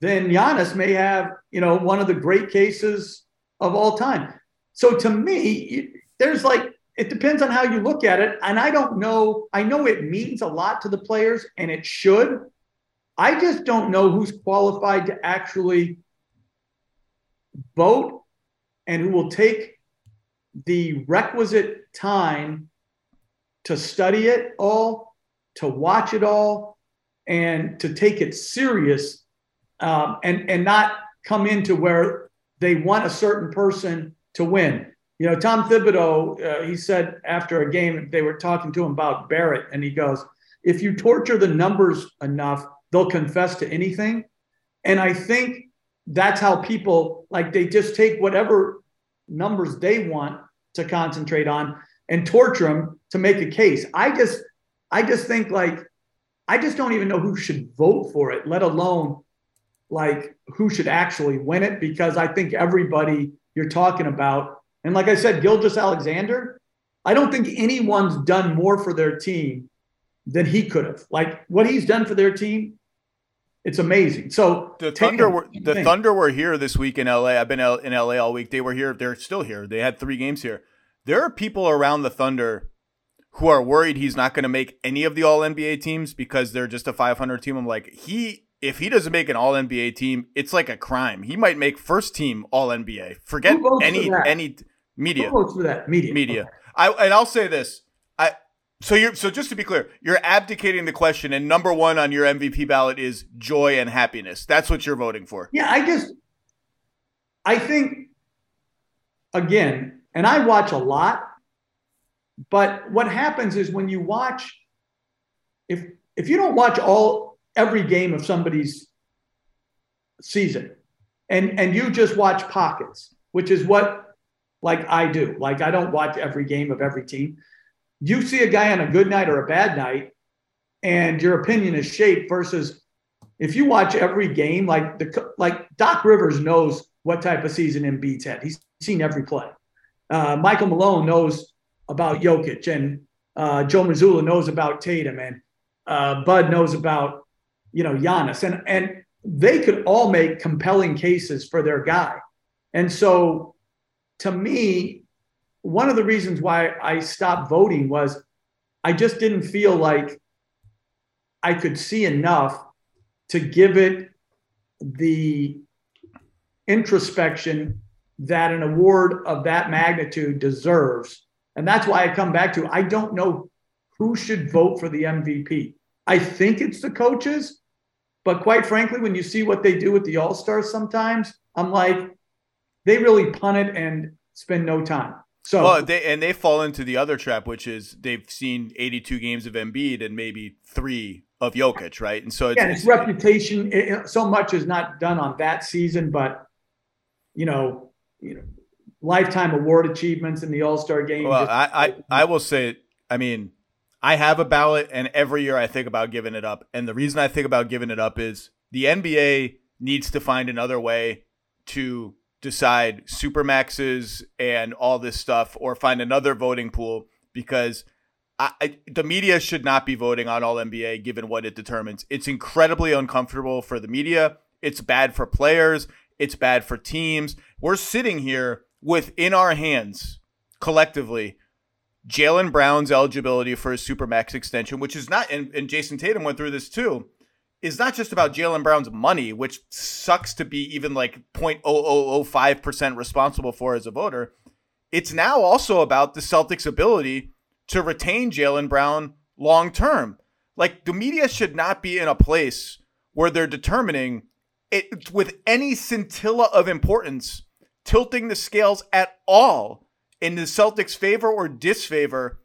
then Giannis may have you know one of the great cases of all time. So to me, there's like it depends on how you look at it. And I don't know, I know it means a lot to the players and it should. I just don't know who's qualified to actually vote and who will take the requisite time to study it all, to watch it all, and to take it serious um, and, and not come into where they want a certain person to win. You know, Tom Thibodeau, uh, he said after a game, they were talking to him about Barrett, and he goes, if you torture the numbers enough, they'll confess to anything. And I think that's how people like they just take whatever numbers they want to concentrate on and torture them to make a case. I just, I just think like, I just don't even know who should vote for it, let alone like who should actually win it, because I think everybody you're talking about and like I said, Gilgeous Alexander, I don't think anyone's done more for their team than he could have. Like what he's done for their team, it's amazing. So the Thunder were the thing. Thunder were here this week in LA. I've been in LA all week. They were here. They're still here. They had three games here. There are people around the Thunder who are worried he's not going to make any of the All NBA teams because they're just a 500 team. I'm like, he if he doesn't make an All NBA team, it's like a crime. He might make first team All NBA. Forget any any Media. Who votes for that? Media. Media. Okay. I and I'll say this. I so you're so just to be clear, you're abdicating the question, and number one on your MVP ballot is joy and happiness. That's what you're voting for. Yeah, I just I think again, and I watch a lot, but what happens is when you watch, if if you don't watch all every game of somebody's season, and and you just watch pockets, which is what like I do. Like I don't watch every game of every team. You see a guy on a good night or a bad night, and your opinion is shaped versus if you watch every game, like the like Doc Rivers knows what type of season Embiid's had. He's seen every play. Uh, Michael Malone knows about Jokic, and uh, Joe Mazzulla knows about Tatum, and uh, Bud knows about you know Giannis, and and they could all make compelling cases for their guy. And so to me, one of the reasons why I stopped voting was I just didn't feel like I could see enough to give it the introspection that an award of that magnitude deserves. And that's why I come back to I don't know who should vote for the MVP. I think it's the coaches, but quite frankly, when you see what they do with the All Stars sometimes, I'm like, they really punt it and spend no time. So well, they and they fall into the other trap, which is they've seen 82 games of Embiid and maybe three of Jokic, right? And so it's, yeah, it's reputation. It, so much is not done on that season, but you know, you know, lifetime award achievements in the All Star game. Well, I, I I will say, I mean, I have a ballot, and every year I think about giving it up. And the reason I think about giving it up is the NBA needs to find another way to decide supermaxes and all this stuff, or find another voting pool because I, I, the media should not be voting on all NBA given what it determines. It's incredibly uncomfortable for the media. It's bad for players. It's bad for teams. We're sitting here within our hands collectively Jaylen Brown's eligibility for a supermax extension, which is not, and, and Jayson Tatum went through this too, is not just about Jaylen Brown's money, which sucks to be even like 0.0005% responsible for as a voter. It's now also about the Celtics' ability to retain Jalen Brown long term. Like the media should not be in a place where they're determining it with any scintilla of importance, tilting the scales at all in the Celtics' favor or disfavor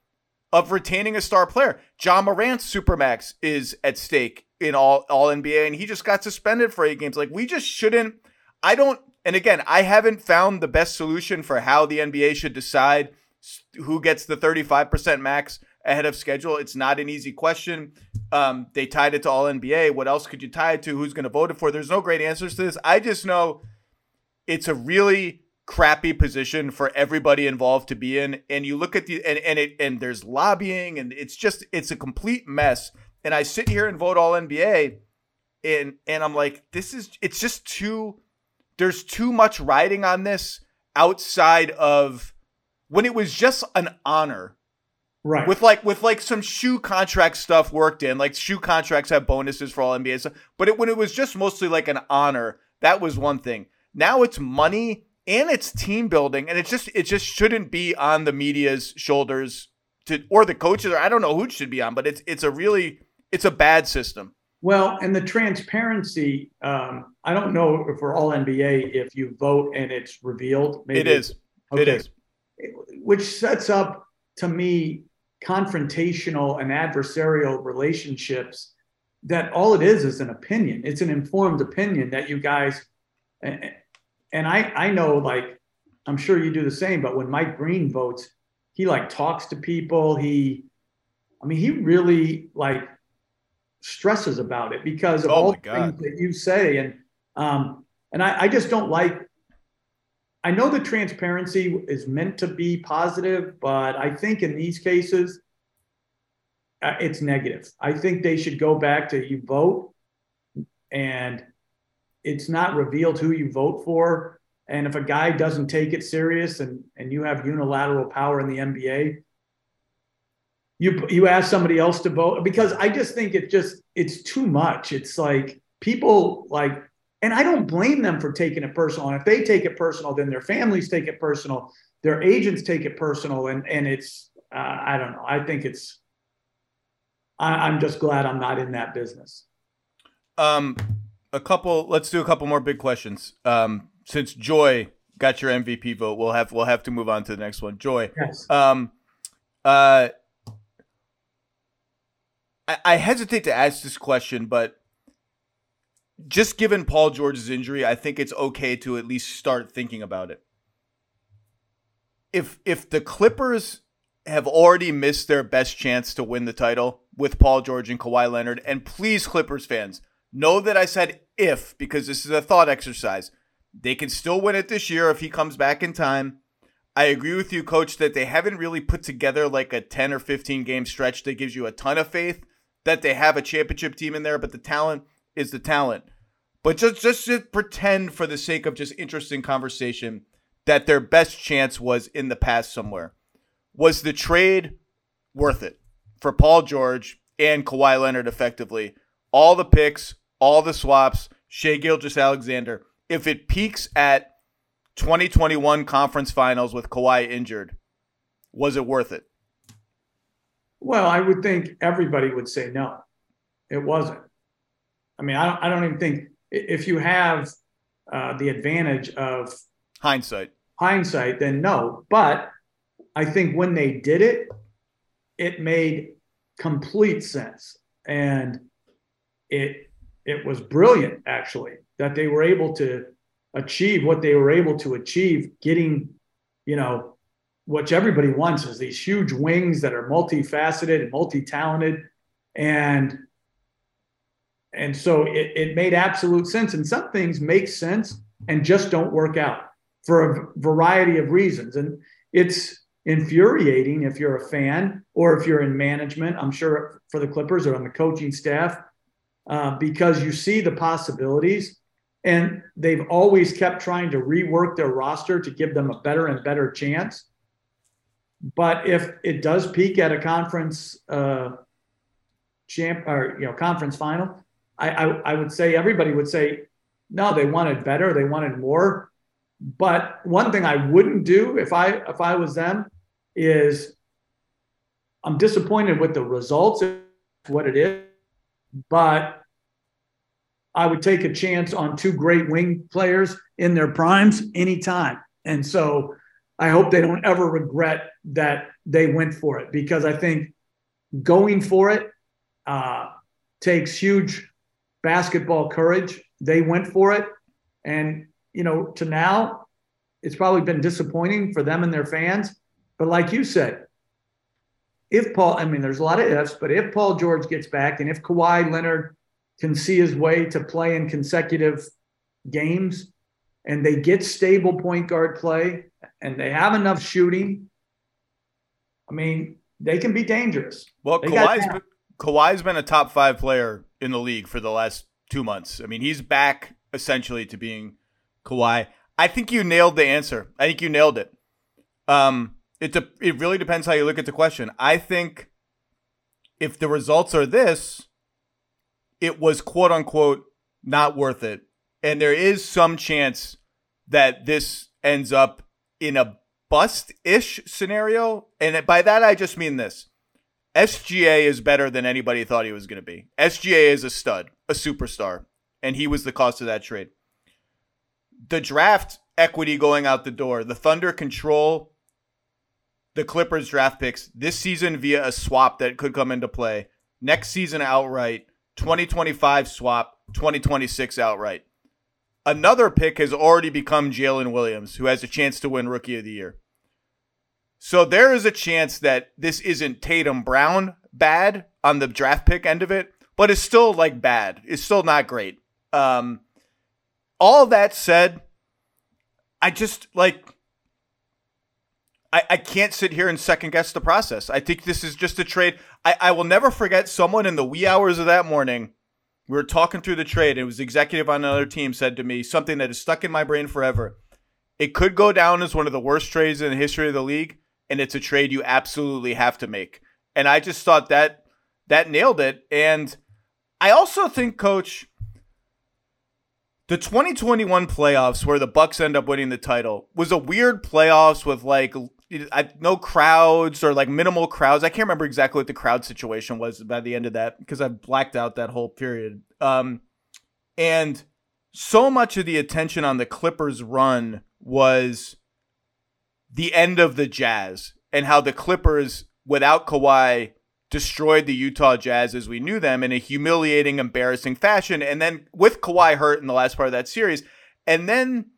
of retaining a star player. Ja Morant's supermax is at stake in all all NBA, and he just got suspended for eight games. Like we just shouldn't. I don't. And again, I haven't found the best solution for how the NBA should decide who gets the 35% max ahead of schedule. It's not an easy question. Um, they tied it to all NBA. What else could you tie it to? Who's going to vote it for? There's no great answers to this. I just know it's a really crappy position for everybody involved to be in. And you look at the and and it and there's lobbying and it's just it's a complete mess. And I sit here and vote all NBA, and and I'm like, this is it's just too. There's too much riding on this outside of when it was just an honor right with like with like some shoe contract stuff worked in like shoe contracts have bonuses for all nba stuff but it, when it was just mostly like an honor that was one thing now it's money and it's team building and it's just it just shouldn't be on the media's shoulders to or the coaches or i don't know who it should be on but it's it's a really it's a bad system. Well and the transparency um i don't know if we're all nba if you vote and it's revealed maybe it is. Okay. it is. Which sets up to me confrontational and adversarial relationships that all it is is an opinion. It's an informed opinion that you guys and i i know like i'm sure you do the same but when mike Green votes he like talks to people. He i mean he really like stresses about it because of oh all the things that you say. And um and I, I just don't like I know the transparency is meant to be positive, but I think in these cases, uh, it's negative. I think they should go back to you vote and it's not revealed who you vote for. And if a guy doesn't take it serious and, and you have unilateral power in the NBA, you you ask somebody else to vote because I just think it just it's too much. It's like people like and I don't blame them for taking it personal. And if they take it personal, then their families take it personal, their agents take it personal, and and it's uh, I don't know. I think it's I, I'm just glad I'm not in that business. Um, a couple. Let's do a couple more big questions. Um, since Joy got your MVP vote, we'll have we'll have to move on to the next one. Joy. Yes. Um, uh, I, I hesitate to ask this question, but just given Paul George's injury, I think it's okay to at least start thinking about it. If if the Clippers have already missed their best chance to win the title with Paul George and Kawhi Leonard, and please Clippers fans, know that I said if because this is a thought exercise. They can still win it this year if he comes back in time. I agree with you, coach, that they haven't really put together like a 10 or 15 game stretch that gives you a ton of faith that they have a championship team in there, but the talent is the talent. But just just to pretend for the sake of just interesting conversation that their best chance was in the past somewhere. Was the trade worth it for Paul George and Kawhi Leonard effectively? All the picks, all the swaps, Shai Gilgeous-Alexander. If it peaks at 2021 conference finals with Kawhi injured, was it worth it? Well, I would think everybody would say no. It wasn't. I mean, I don't, I don't even think if you have uh, the advantage of hindsight, hindsight, then no. But I think when they did it, it made complete sense, and it it was brilliant actually that they were able to achieve what they were able to achieve, getting you know, which everybody wants is these huge wings that are multifaceted and multi-talented. And and so it, it made absolute sense. And some things make sense and just don't work out for a variety of reasons. And it's infuriating if you're a fan or if you're in management, I'm sure for the Clippers or on the coaching staff, uh, because you see the possibilities. And they've always kept trying to rework their roster to give them a better and better chance. But if it does peak at a conference uh, champ or you know conference final, I, I, I would say everybody would say no, they wanted better, they wanted more. But one thing I wouldn't do if I if I was them is I'm disappointed with the results, of what it is, but I would take a chance on two great wing players in their primes anytime. And so I hope they don't ever regret that they went for it because I think going for it uh, takes huge basketball courage. They went for it. And, you know, to now, it's probably been disappointing for them and their fans. But like you said, if Paul, I mean, there's a lot of ifs, but if Paul George gets back and if Kawhi Leonard can see his way to play in consecutive games and they get stable point guard play and they have enough shooting, I mean, they can be dangerous. Well, Kawhi's been, Kawhi's been a top five player in the league for the last two months. I mean, he's back essentially to being Kawhi. I think you nailed the answer. I think you nailed it. Um, it de- it really depends how you look at the question. I think if the results are this, it was quote unquote not worth it, and there is some chance that this ends up in a bust ish scenario. And by that I just mean this: SGA is better than anybody thought he was going to be. SGA is a stud, a superstar, and he was the cost of that trade. The draft equity going out the door, the Thunder control the Clippers draft picks this season via a swap that could come into play. Next season outright, 2025 swap, 2026 outright. Another pick has already become Jalen Williams, who has a chance to win Rookie of the Year. So there is a chance that this isn't Tatum Brown bad on the draft pick end of it, but it's still like bad. It's still not great. Um, all that said, I just like I, I can't sit here and second guess the process. I think this is just a trade. I, I will never forget someone in the wee hours of that morning. We were talking through the trade. And it was executive on another team said to me something that is stuck in my brain forever. It could go down as one of the worst trades in the history of the league and it's a trade you absolutely have to make. And I just thought that that nailed it. And I also think, coach, the 2021 playoffs where the Bucks end up winning the title was a weird playoffs with like no crowds or like minimal crowds. I can't remember exactly what the crowd situation was by the end of that because I blacked out that whole period. Um, and so much of the attention on the Clippers run was the end of the Jazz and how the Clippers, without Kawhi, destroyed the Utah Jazz as we knew them in a humiliating, embarrassing fashion. And then with Kawhi hurt in the last part of that series, and then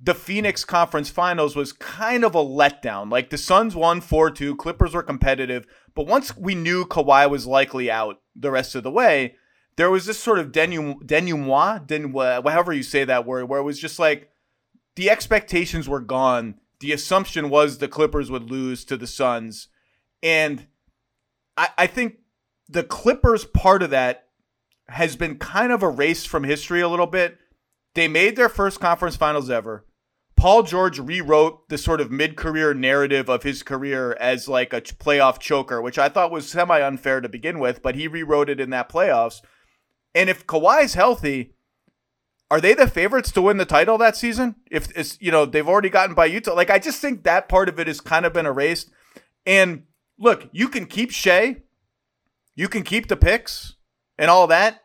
the Phoenix Conference Finals was kind of a letdown. Like the Suns won 4 2, Clippers were competitive. But once we knew Kawhi was likely out the rest of the way, there was this sort of denouement, denouement, however you say that word, where it was just like the expectations were gone the assumption was the Clippers would lose to the Suns. And I, I think the Clippers part of that has been kind of erased from history a little bit. They made their first conference finals ever. Paul George rewrote the sort of mid career narrative of his career as like a playoff choker, which I thought was semi unfair to begin with, but he rewrote it in that playoffs. And if Kawhi's healthy, are they the favorites to win the title that season? If it's you know they've already gotten by Utah, like I just think that part of it has kind of been erased. And look, you can keep Shai, you can keep the picks and all that.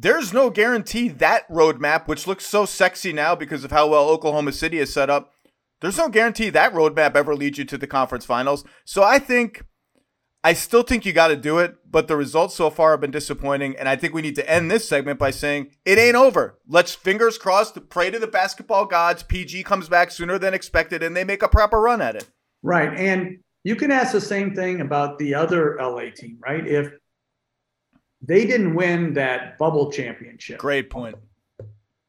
There's no guarantee that roadmap, which looks so sexy now because of how well Oklahoma City is set up, there's no guarantee that roadmap ever leads you to the conference finals. So I think, I still think you got to do it. but the results so far have been disappointing. And I think we need to end this segment by saying it ain't over. Let's fingers crossed, pray to the basketball gods. PG comes back sooner than expected and they make a proper run at it. Right. And you can ask the same thing about the other LA team, right? If they didn't win that bubble championship, great point.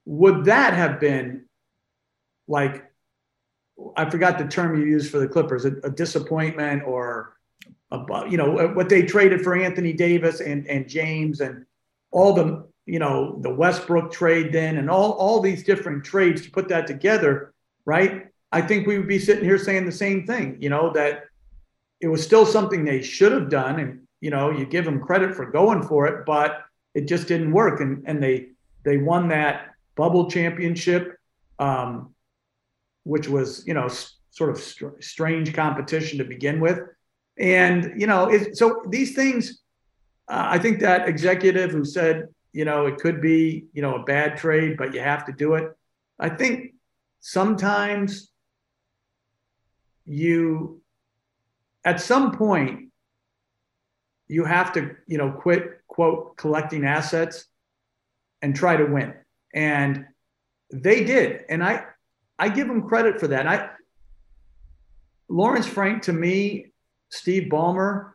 Would that have been like, I forgot the term you used for the Clippers, a, a disappointment or, a, you know, what they traded for Anthony Davis and, and James and all the, you know, the Westbrook trade then and all, all these different trades to put that together, right? I think we would be sitting here saying the same thing, you know, that it was still something they should have done. And, you know, you give them credit for going for it, but it just didn't work. And, and they, they won that bubble championship, um, which was, you know, sort of str- strange competition to begin with. And, you know, it, so these things, uh, I think that executive who said, you know, it could be, you know, a bad trade, but you have to do it. I think sometimes you at some point you have to you know quit quote collecting assets and try to win. And they did. And i i give them credit for that. I lawrence frank to me steve ballmer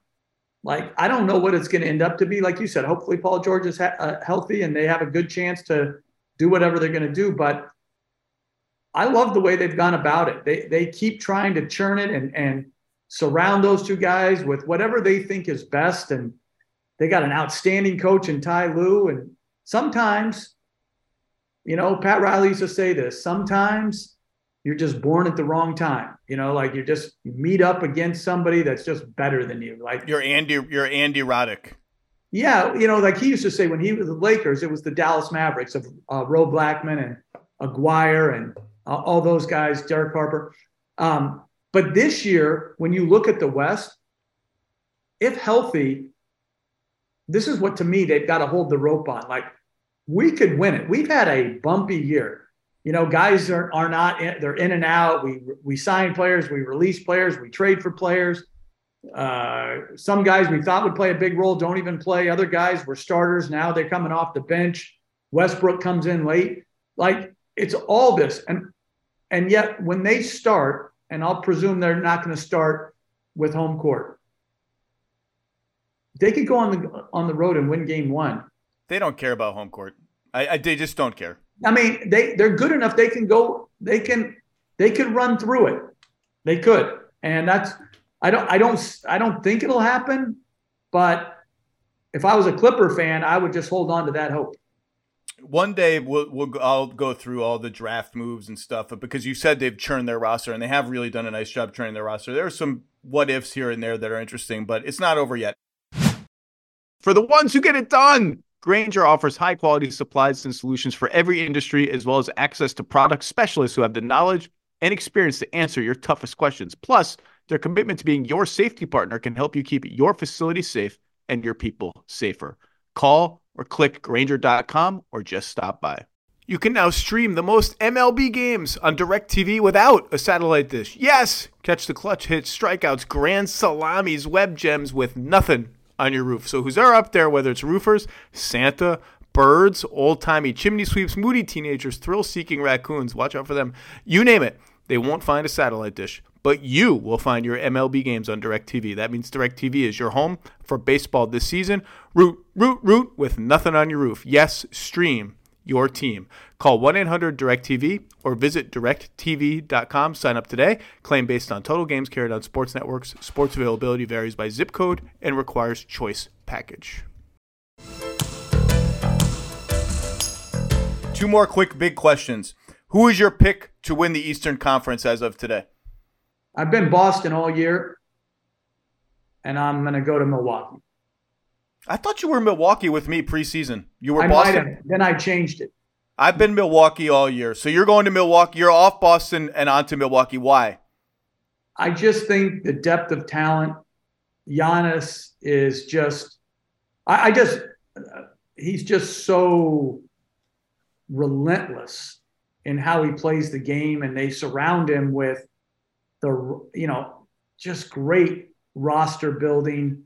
like i don't know what it's going to end up to be. Like you said hopefully paul george is ha- uh, healthy and they have a good chance to do whatever they're going to do but I love the way they've gone about it. They they keep trying to churn it and and surround those two guys with whatever they think is best. And they got an outstanding coach in Ty Lue. And sometimes, you know, Pat Riley used to say this. Sometimes you're just born at the wrong time. You know, like you're just you meet up against somebody that's just better than you. Like you're Andy, you're Andy Roddick. Yeah, you know, like he used to say when he was the Lakers, it was the Dallas Mavericks of uh, Ro Blackman and Aguirre and uh, all those guys, Derek Harper. Um, but this year, when you look at the West, if healthy, this is what to me they've got to hold the rope on. Like we could win it. We've had a bumpy year. You know, guys are, are not in, they're in and out. We we sign players, we release players, we trade for players. Uh, some guys we thought would play a big role don't even play. Other guys were starters. Now they're coming off the bench. Westbrook comes in late. Like it's all this. And and yet, when they start, and I'll presume they're not going to start with home court, they could go on the on the road and win game one. They don't care about home court. I, I they just don't care. I mean, they they're good enough. They can go. They can they could run through it. They could, and that's I don't I don't I don't think it'll happen. But if I was a Clipper fan, I would just hold on to that hope one day we'll, we'll I'll go through all the draft moves and stuff, because you said they've churned their roster and they have really done a nice job churning their roster. There are some what ifs here and there that are interesting, but it's not over yet. For the ones who get it done, Grainger offers high quality supplies and solutions for every industry, as well as access to product specialists who have the knowledge and experience to answer your toughest questions. Plus, their commitment to being your safety partner can help you keep your facility safe and your people safer. Call or click Grainger.com or just stop by. You can now stream the most MLB games on DirecTV without a satellite dish. Yes! Catch the clutch hits, strikeouts, grand salamis, web gems with nothing on your roof. So who's there up there, whether it's roofers, Santa, birds, old timey chimney sweeps, moody teenagers, thrill seeking raccoons, watch out for them. You name it, they won't find a satellite dish but you will find your MLB games on DirecTV. That means DirecTV is your home for baseball this season. Root, root, root with nothing on your roof. Yes, stream your team. Call 1 800 DirecTV or visit directv.com. Sign up today. Claim based on total games carried on sports networks. Sports availability varies by zip code and requires choice package. Two more quick big questions. Who is your pick to win the Eastern Conference as of today? I've been Boston all year, and I'm going to go to Milwaukee. I thought you were Milwaukee with me preseason. You were I Boston. Then I changed it. I've been Milwaukee all year. So you're going to Milwaukee. You're off Boston and on to Milwaukee. Why? I just think the depth of talent. Giannis is just, I, I just, uh, he's just so relentless in how he plays the game, and they surround him with the you know just great roster building.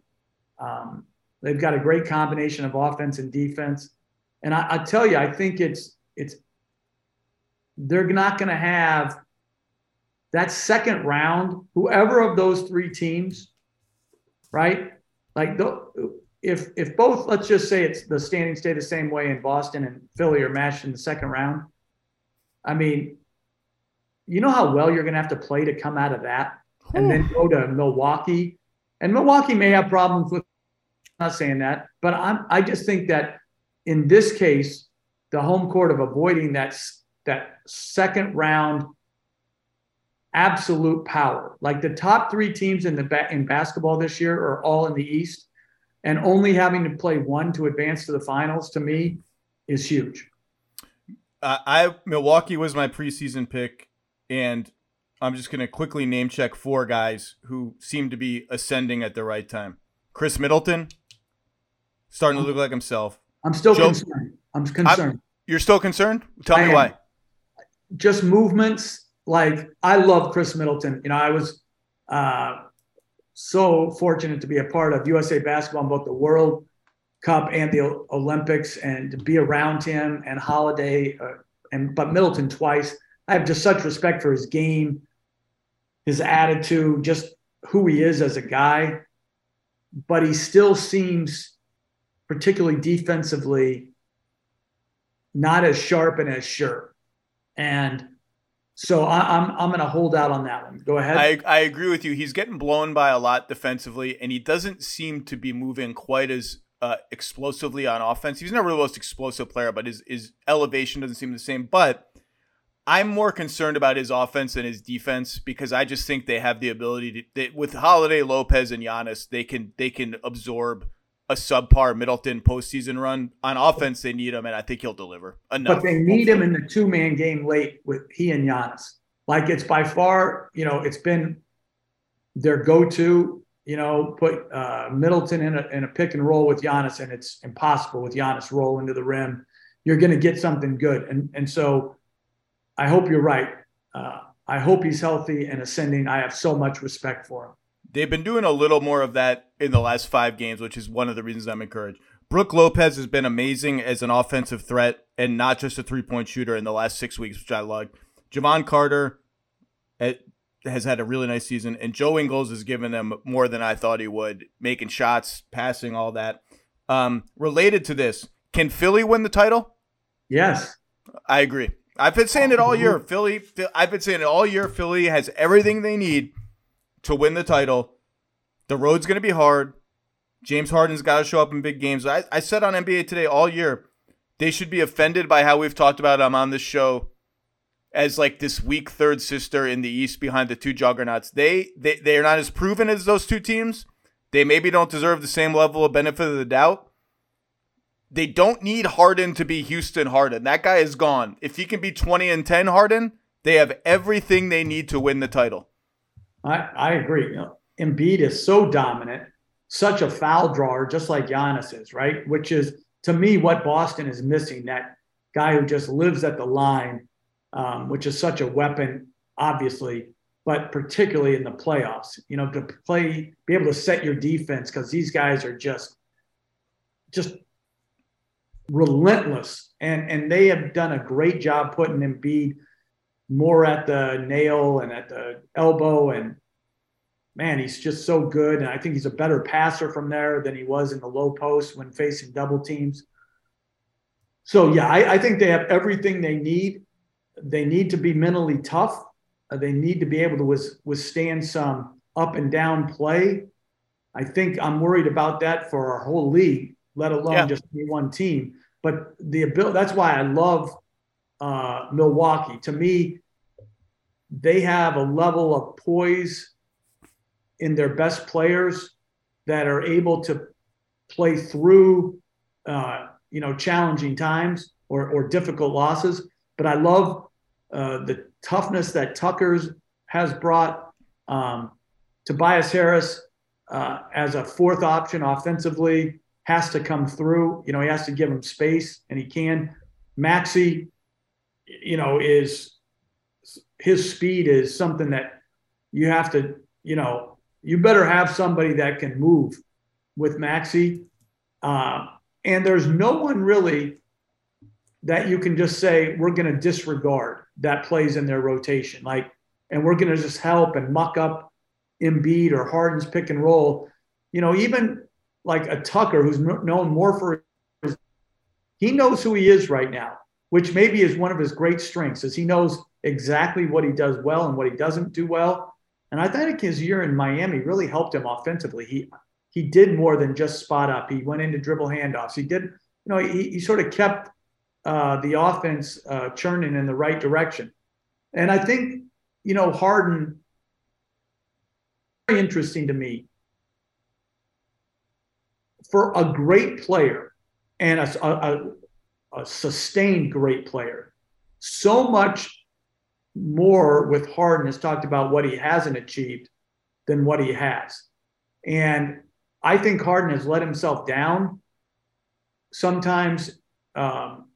Um, They've got a great combination of offense and defense. And I, I tell you, I think it's it's they're not going to have that second round. Whoever of those three teams, right? Like the, if if both, let's just say it's the standings stay the same way in Boston and Philly are matched in the second round. I mean, you know how well you're going to have to play to come out of that, and then go to Milwaukee. And Milwaukee may have problems with. I'm not saying that, but I'm. I just think that in this case, the home court of avoiding that that second round absolute power. Like the top three teams in the ba- in basketball this year are all in the East, and only having to play one to advance to the finals to me is huge. Uh, I Milwaukee was my preseason pick, and I'm just going to quickly name check four guys who seem to be ascending at the right time. Khris Middleton, starting to look like himself. I'm still Joe, concerned. I'm concerned. I'm, you're still concerned? Tell I me am. why. Just movements. Like I love Khris Middleton. You know, I was uh, so fortunate to be a part of USA Basketball in both the World Cup and the Olympics, and to be around him and Holiday, uh, and but Middleton twice. I have just such respect for his game, his attitude, just who he is as a guy. But he still seems, particularly defensively, not as sharp and as sure. And so I, am I'm, I'm going to hold out on that one. Go ahead. I I agree with you. He's getting blown by a lot defensively, and he doesn't seem to be moving quite as uh, explosively on offense. He's never the most explosive player, but his his elevation doesn't seem the same. But I'm more concerned about his offense than his defense because I just think they have the ability to they, with Holiday, Lopez, and Giannis, they can they can absorb a subpar Middleton postseason run. On offense, they need him, and I think he'll deliver enough. But they need him in the two man game late with he and Giannis. Like it's by far, you know, it's been their go to. You know, put uh, Middleton in a, in a pick and roll with Giannis, and it's impossible with Giannis rolling to the rim. You're going to get something good, and and so I hope you're right. Uh, I hope he's healthy and ascending. I have so much respect for him. They've been doing a little more of that in the last five games, which is one of the reasons I'm encouraged. Brook Lopez has been amazing as an offensive threat and not just a three point shooter in the last six weeks, which I like. Jevon Carter has had a really nice season, and Joe Ingles has given them more than I thought he would, making shots, passing, all that. Um, related to this, can Philly win the title? Yes. I agree. I've been saying it all year. Philly, I've been saying it all year. Philly has everything they need to win the title. The road's going to be hard. James Harden's got to show up in big games. I, I said on NBA today all year, they should be offended by how we've talked about them on this show as like this weak third sister in the East behind the two juggernauts. They they they are not as proven as those two teams. They maybe don't deserve the same level of benefit of the doubt. They don't need Harden to be Houston Harden. That guy is gone. If he can be 20 and 10 Harden, they have everything they need to win the title. I, I agree. You know, Embiid is so dominant, such a foul drawer, just like Giannis is, right? Which is to me what Boston is missing. That guy who just lives at the line, um, which is such a weapon, obviously, but particularly in the playoffs. You know, to play, be able to set your defense because these guys are just, just relentless, and and they have done a great job putting Embiid more at the nail and at the elbow. And man, he's just so good. And I think he's a better passer from there than he was in the low post when facing double teams. So, yeah, I, I think they have everything they need. They need to be mentally tough. Uh, they need to be able to withstand some up and down play. I think I'm worried about that for our whole league, let alone yeah. just one team. But the ability, that's why I love uh, Milwaukee. To me, they have a level of poise in their best players that are able to play through, uh, you know, challenging times or, or difficult losses. But I love uh, the toughness that Tucker's has brought. Um, Tobias Harris uh, as a fourth option offensively has to come through. You know, he has to give him space, and he can. Maxey, you know, is his speed is something that you have to, you know, you better have somebody that can move with Maxey. Uh, and there's no one really that you can just say we're going to disregard that plays in their rotation. Like, and we're going to just help and muck up Embiid or Harden's pick and roll. You know, even like a Tucker who's known more for his, he knows who he is right now, which maybe is one of his great strengths, is he knows exactly what he does well and what he doesn't do well. And I think his year in Miami really helped him offensively. He he did more than just spot up. He went into dribble handoffs. He did, you know, he, he sort of kept uh, the offense uh, churning in the right direction. And I think, you know, Harden, very interesting to me. For a great player and a, a, a sustained great player, so much more with Harden has talked about what he hasn't achieved than what he has. And I think Harden has let himself down sometimes, um,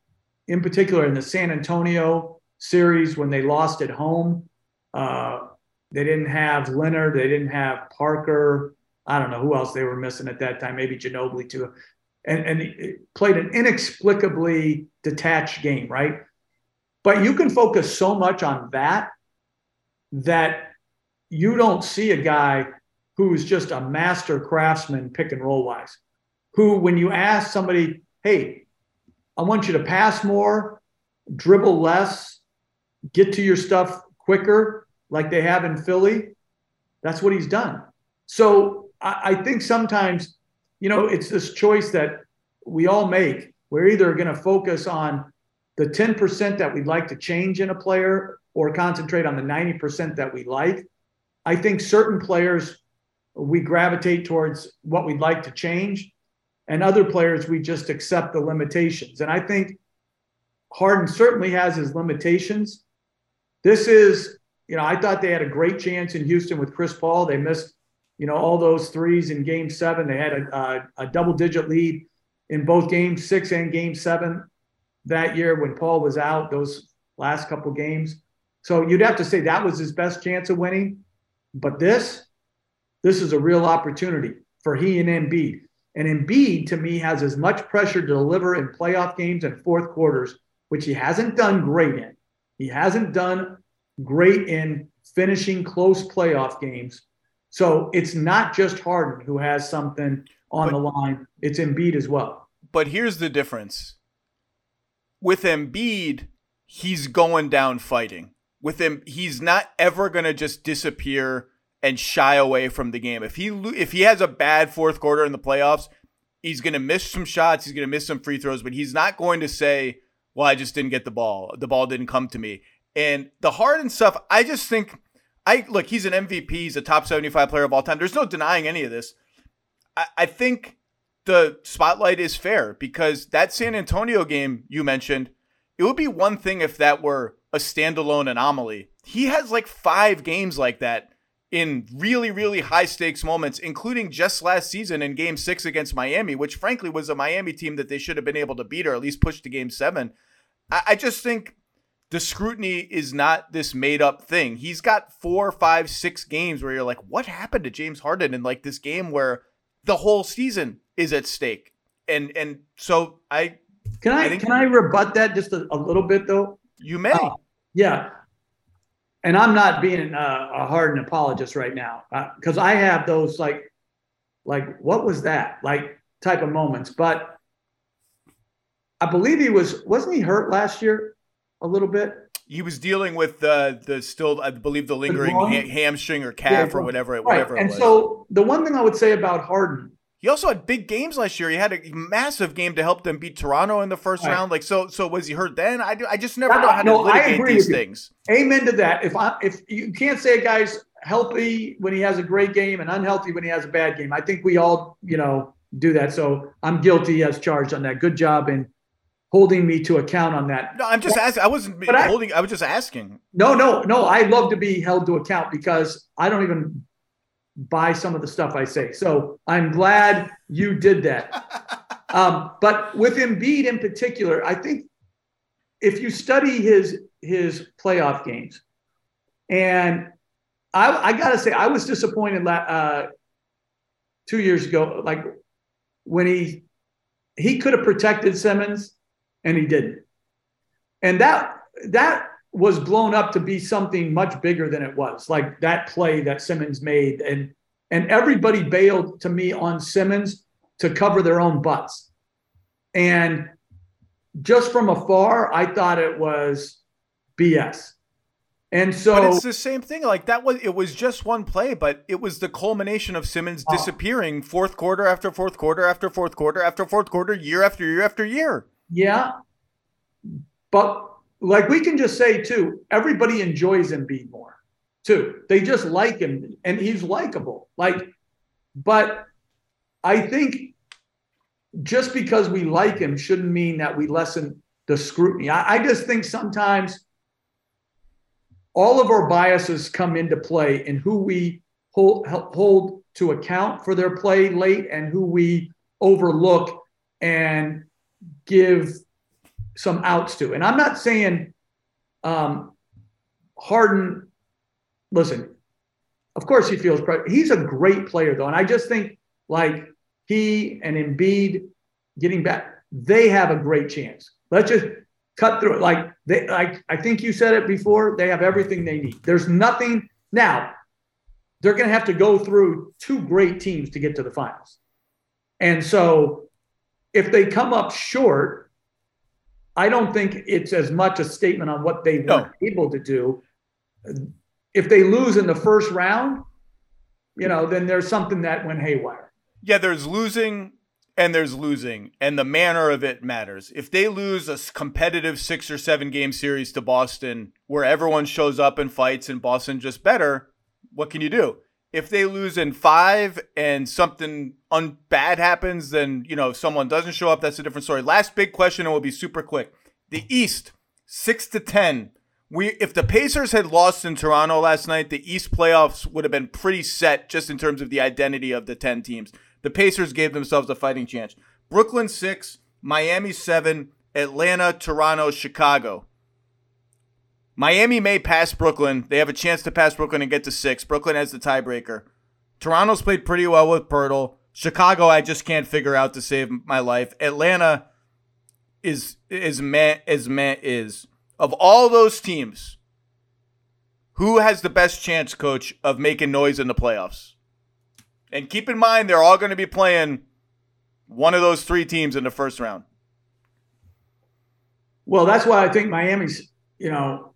in particular in the San Antonio series when they lost at home. Uh, they didn't have Leonard, they didn't have Parker. I don't know who else they were missing at that time, maybe Ginobili too. And, and played an inexplicably detached game, right? But you can focus so much on that that you don't see a guy who's just a master craftsman pick and roll wise. Who, when you ask somebody, hey, I want you to pass more, dribble less, get to your stuff quicker, like they have in Philly, that's what he's done. So I, I think sometimes, you know, it's this choice that we all make. We're either going to focus on the 10% that we'd like to change in a player or concentrate on the 90% that we like. I think certain players we gravitate towards what we'd like to change. And other players, we just accept the limitations. And I think Harden certainly has his limitations. This is, you know, I thought they had a great chance in Houston with Chris Paul. They missed, you know, all those threes in game seven. They had a, a, a double digit lead in both game six and game seven that year when Paul was out, those last couple games. So you'd have to say that was his best chance of winning. But this, this is a real opportunity for he and Embiid. And Embiid, to me, has as much pressure to deliver in playoff games and fourth quarters, which he hasn't done great in. He hasn't done great in finishing close playoff games. So it's not just Harden who has something on but, the line, it's Embiid as well. But here's the difference with Embiid, he's going down fighting. With him, he's not ever going to just disappear and shy away from the game. If he if he has a bad fourth quarter in the playoffs, he's going to miss some shots, he's going to miss some free throws, but he's not going to say, "Well, I just didn't get the ball. The ball didn't come to me." And the Harden stuff, I just think I look, he's an MVP, he's a top 75 player of all time. There's no denying any of this. I, I think the spotlight is fair because that San Antonio game you mentioned, it would be one thing if that were a standalone anomaly. He has like five games like that in really, really high stakes moments, including just last season in game six against Miami, which frankly was a Miami team that they should have been able to beat or at least push to game seven. I, I just think the scrutiny is not this made up thing. He's got four, five, six games where you're like, what happened to James Harden in like this game where the whole season is at stake? And and so I can I, I can I rebut that just a, a little bit though? You may. Uh, yeah and I'm not being a, a Harden apologist right now because uh, I have those like, like what was that like type of moments. But I believe he was wasn't he hurt last year a little bit? He was dealing with the the still I believe the lingering ha- hamstring or calf yeah, or whatever right. whatever. And so the one thing I would say about Harden he also had big games last year. He had a massive game to help them beat Toronto in the first right. round. Like so, so was he hurt then? I do, I just never know how no, to litigate these things. Amen to that. If I if you can't say a guy's healthy when he has a great game and unhealthy when he has a bad game, I think we all you know do that. So I'm guilty as charged on that. Good job in holding me to account on that. No, I'm just asking. I wasn't but holding. I, I was just asking. No, no, no. I love to be held to account because I don't even buy some of the stuff I say. So I'm glad you did that. um, but with Embiid in particular, I think if you study his his playoff games, and I, I gotta say I was disappointed uh, two years ago, like when he he could have protected Simmons, and he didn't. And that that was blown up to be something much bigger than it was. Like that play that Simmons made, and and everybody bailed to me on Simmons to cover their own butts. And just from afar, I thought it was BS. And so But it's the same thing. Like that was it was just one play, but it was the culmination of Simmons Oh. disappearing fourth quarter after fourth quarter after fourth quarter after fourth quarter, year after year after year. Yeah. But like we can just say too, everybody enjoys Embiid more too. They just like him and he's likable. Like, but I think just because we like him shouldn't mean that we lessen the scrutiny. I, I just think sometimes all of our biases come into play in who we hold, hold to account for their play late and who we overlook and give some outs to. And I'm not saying um, Harden, listen, of course he feels pre- he's a great player though. And I just think like he and Embiid getting back, they have a great chance. Let's just cut through it. Like they like I think you said it before, they have everything they need. There's nothing now. They're going to have to go through two great teams to get to the finals. And so if they come up short, I don't think it's as much a statement on what they No. weren't able to do. If they lose in the first round, you know, then there's something that went haywire. Yeah, there's losing and there's losing, and the manner of it matters. If they lose a competitive six or seven game series to Boston, where everyone shows up and fights and Boston just better, what can you do? If they lose in five and something un- bad happens, then you know if someone doesn't show up. That's a different story. Last big question, and we'll be super quick. The East, six to ten. We if the Pacers had lost in Toronto last night, the East playoffs would have been pretty set just in terms of the identity of the ten teams. The Pacers gave themselves a fighting chance. Brooklyn six, Miami seven, Atlanta, Toronto, Chicago. Miami may pass Brooklyn. They have a chance to pass Brooklyn and get to six. Brooklyn has the tiebreaker. Toronto's played pretty well with Poeltl. Chicago, I just can't figure out to save my life. Atlanta is is man is man is of all those teams. Who has the best chance, coach, of making noise in the playoffs? And keep in mind, they're all going to be playing one of those three teams in the first round. Well, that's why I think Miami's, you know,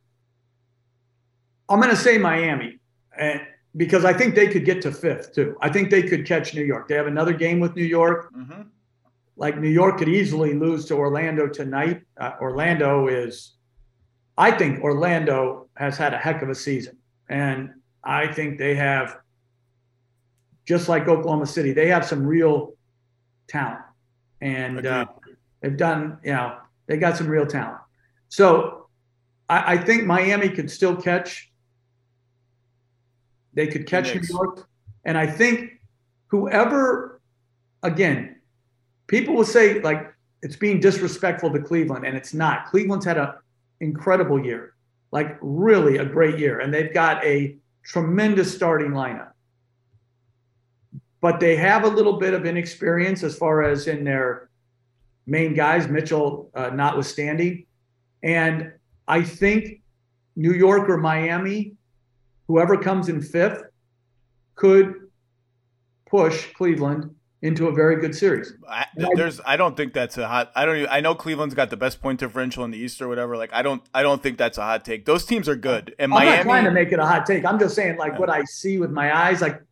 I'm going to say Miami and because I think they could get to fifth too. I think they could catch New York. They have another game with New York. Mm-hmm. Like New York could easily lose to Orlando tonight. Uh, Orlando is, I think Orlando has had a heck of a season. And I think they have, just like Oklahoma City, they have some real talent. And uh, they've done, you know, they got some real talent. So I, I think Miami could still catch. They could catch New York. And I think whoever, again, people will say like it's being disrespectful to Cleveland, and it's not. Cleveland's had an incredible year, like really a great year, and they've got a tremendous starting lineup. But they have a little bit of inexperience as far as in their main guys, Mitchell uh, notwithstanding. And I think New York or Miami, whoever comes in fifth, could push Cleveland into a very good series. I, there's I don't think that's a hot I don't even, I know Cleveland's got the best point differential in the East or whatever like I don't I don't think that's a hot take. Those teams are good. And I'm not trying to make it a hot take. I'm just saying, like what I see with my eyes. Like,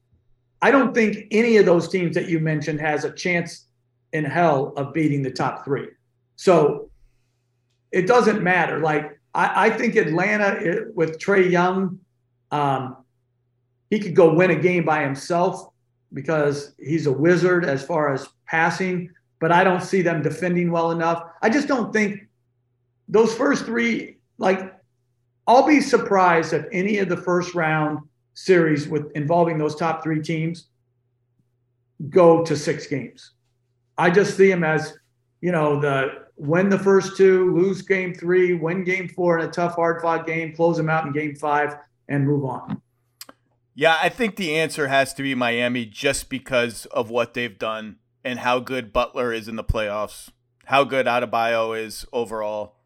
I don't think any of those teams that you mentioned has a chance in hell of beating the top three. So it doesn't matter. Like, I, I think Atlanta eh, with Trae Young, um, he could go win a game by himself because he's a wizard as far as passing. But I don't see them defending well enough. I just don't think those first three, like I'll be surprised if any of the first round series with involving those top three teams go to six games. I just see them as, you know, the win the first two, lose game three, win game four in a tough, hard fought game, close them out in game five, and move on. Yeah, I think the answer has to be Miami just because of what they've done and how good Butler is in the playoffs, how good Adebayo is overall.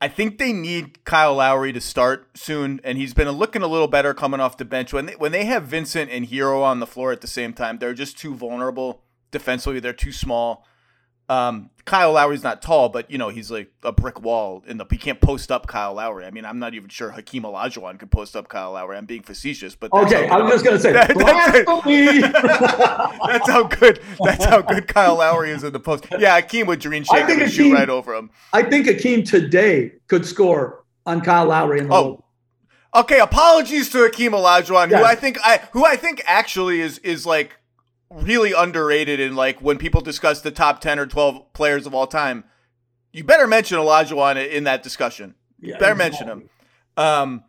I think they need Kyle Lowry to start soon, and he's been looking a little better coming off the bench. When they, when they have Vincent and Herro on the floor at the same time, they're just too vulnerable defensively. They're too small. Um, Kyle Lowry's not tall, but you know he's like a brick wall in the. He can't post up Kyle Lowry. I mean, I'm not even sure Hakeem Olajuwon could post up Kyle Lowry. I'm being facetious, but okay, I was just gonna say That- that's, that's how good. That's how good Kyle Lowry is in the post. Yeah, Hakeem would dream shake and shoot Hakeem- right over him. I think Akeem today could score on Kyle Lowry in the Oh, Okay, apologies to Hakeem Olajuwon, Yeah. who I think I who I think actually is is like really underrated in like when people discuss the top ten or twelve players of all time. You better mention Olajuwon in that discussion. You Yeah, better mention him. Um,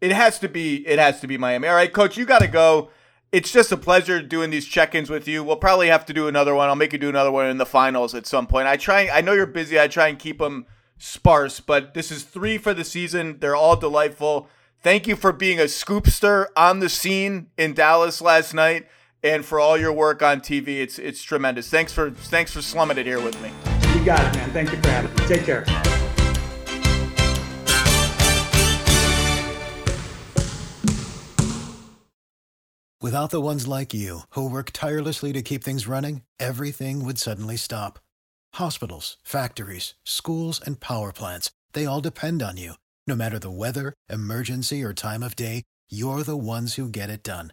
it has to be it has to be Miami. All right, coach, you got to go. It's just a pleasure doing these check-ins with you. We'll probably have to do another one. I'll make you do another one in the finals at some point. I try. I know you're busy. I try and keep them sparse, but this is three for the season. They're all delightful. Thank you for being a scoopster on the scene in Dallas last night, and for all your work on TV. It's it's tremendous. Thanks for thanks for slumming it here with me. You got it, man. Thank you for having me. Take care. Without the ones like you, who work tirelessly to keep things running, everything would suddenly stop. Hospitals, factories, schools, and power plants, they all depend on you. No matter the weather, emergency, or time of day, you're the ones who get it done.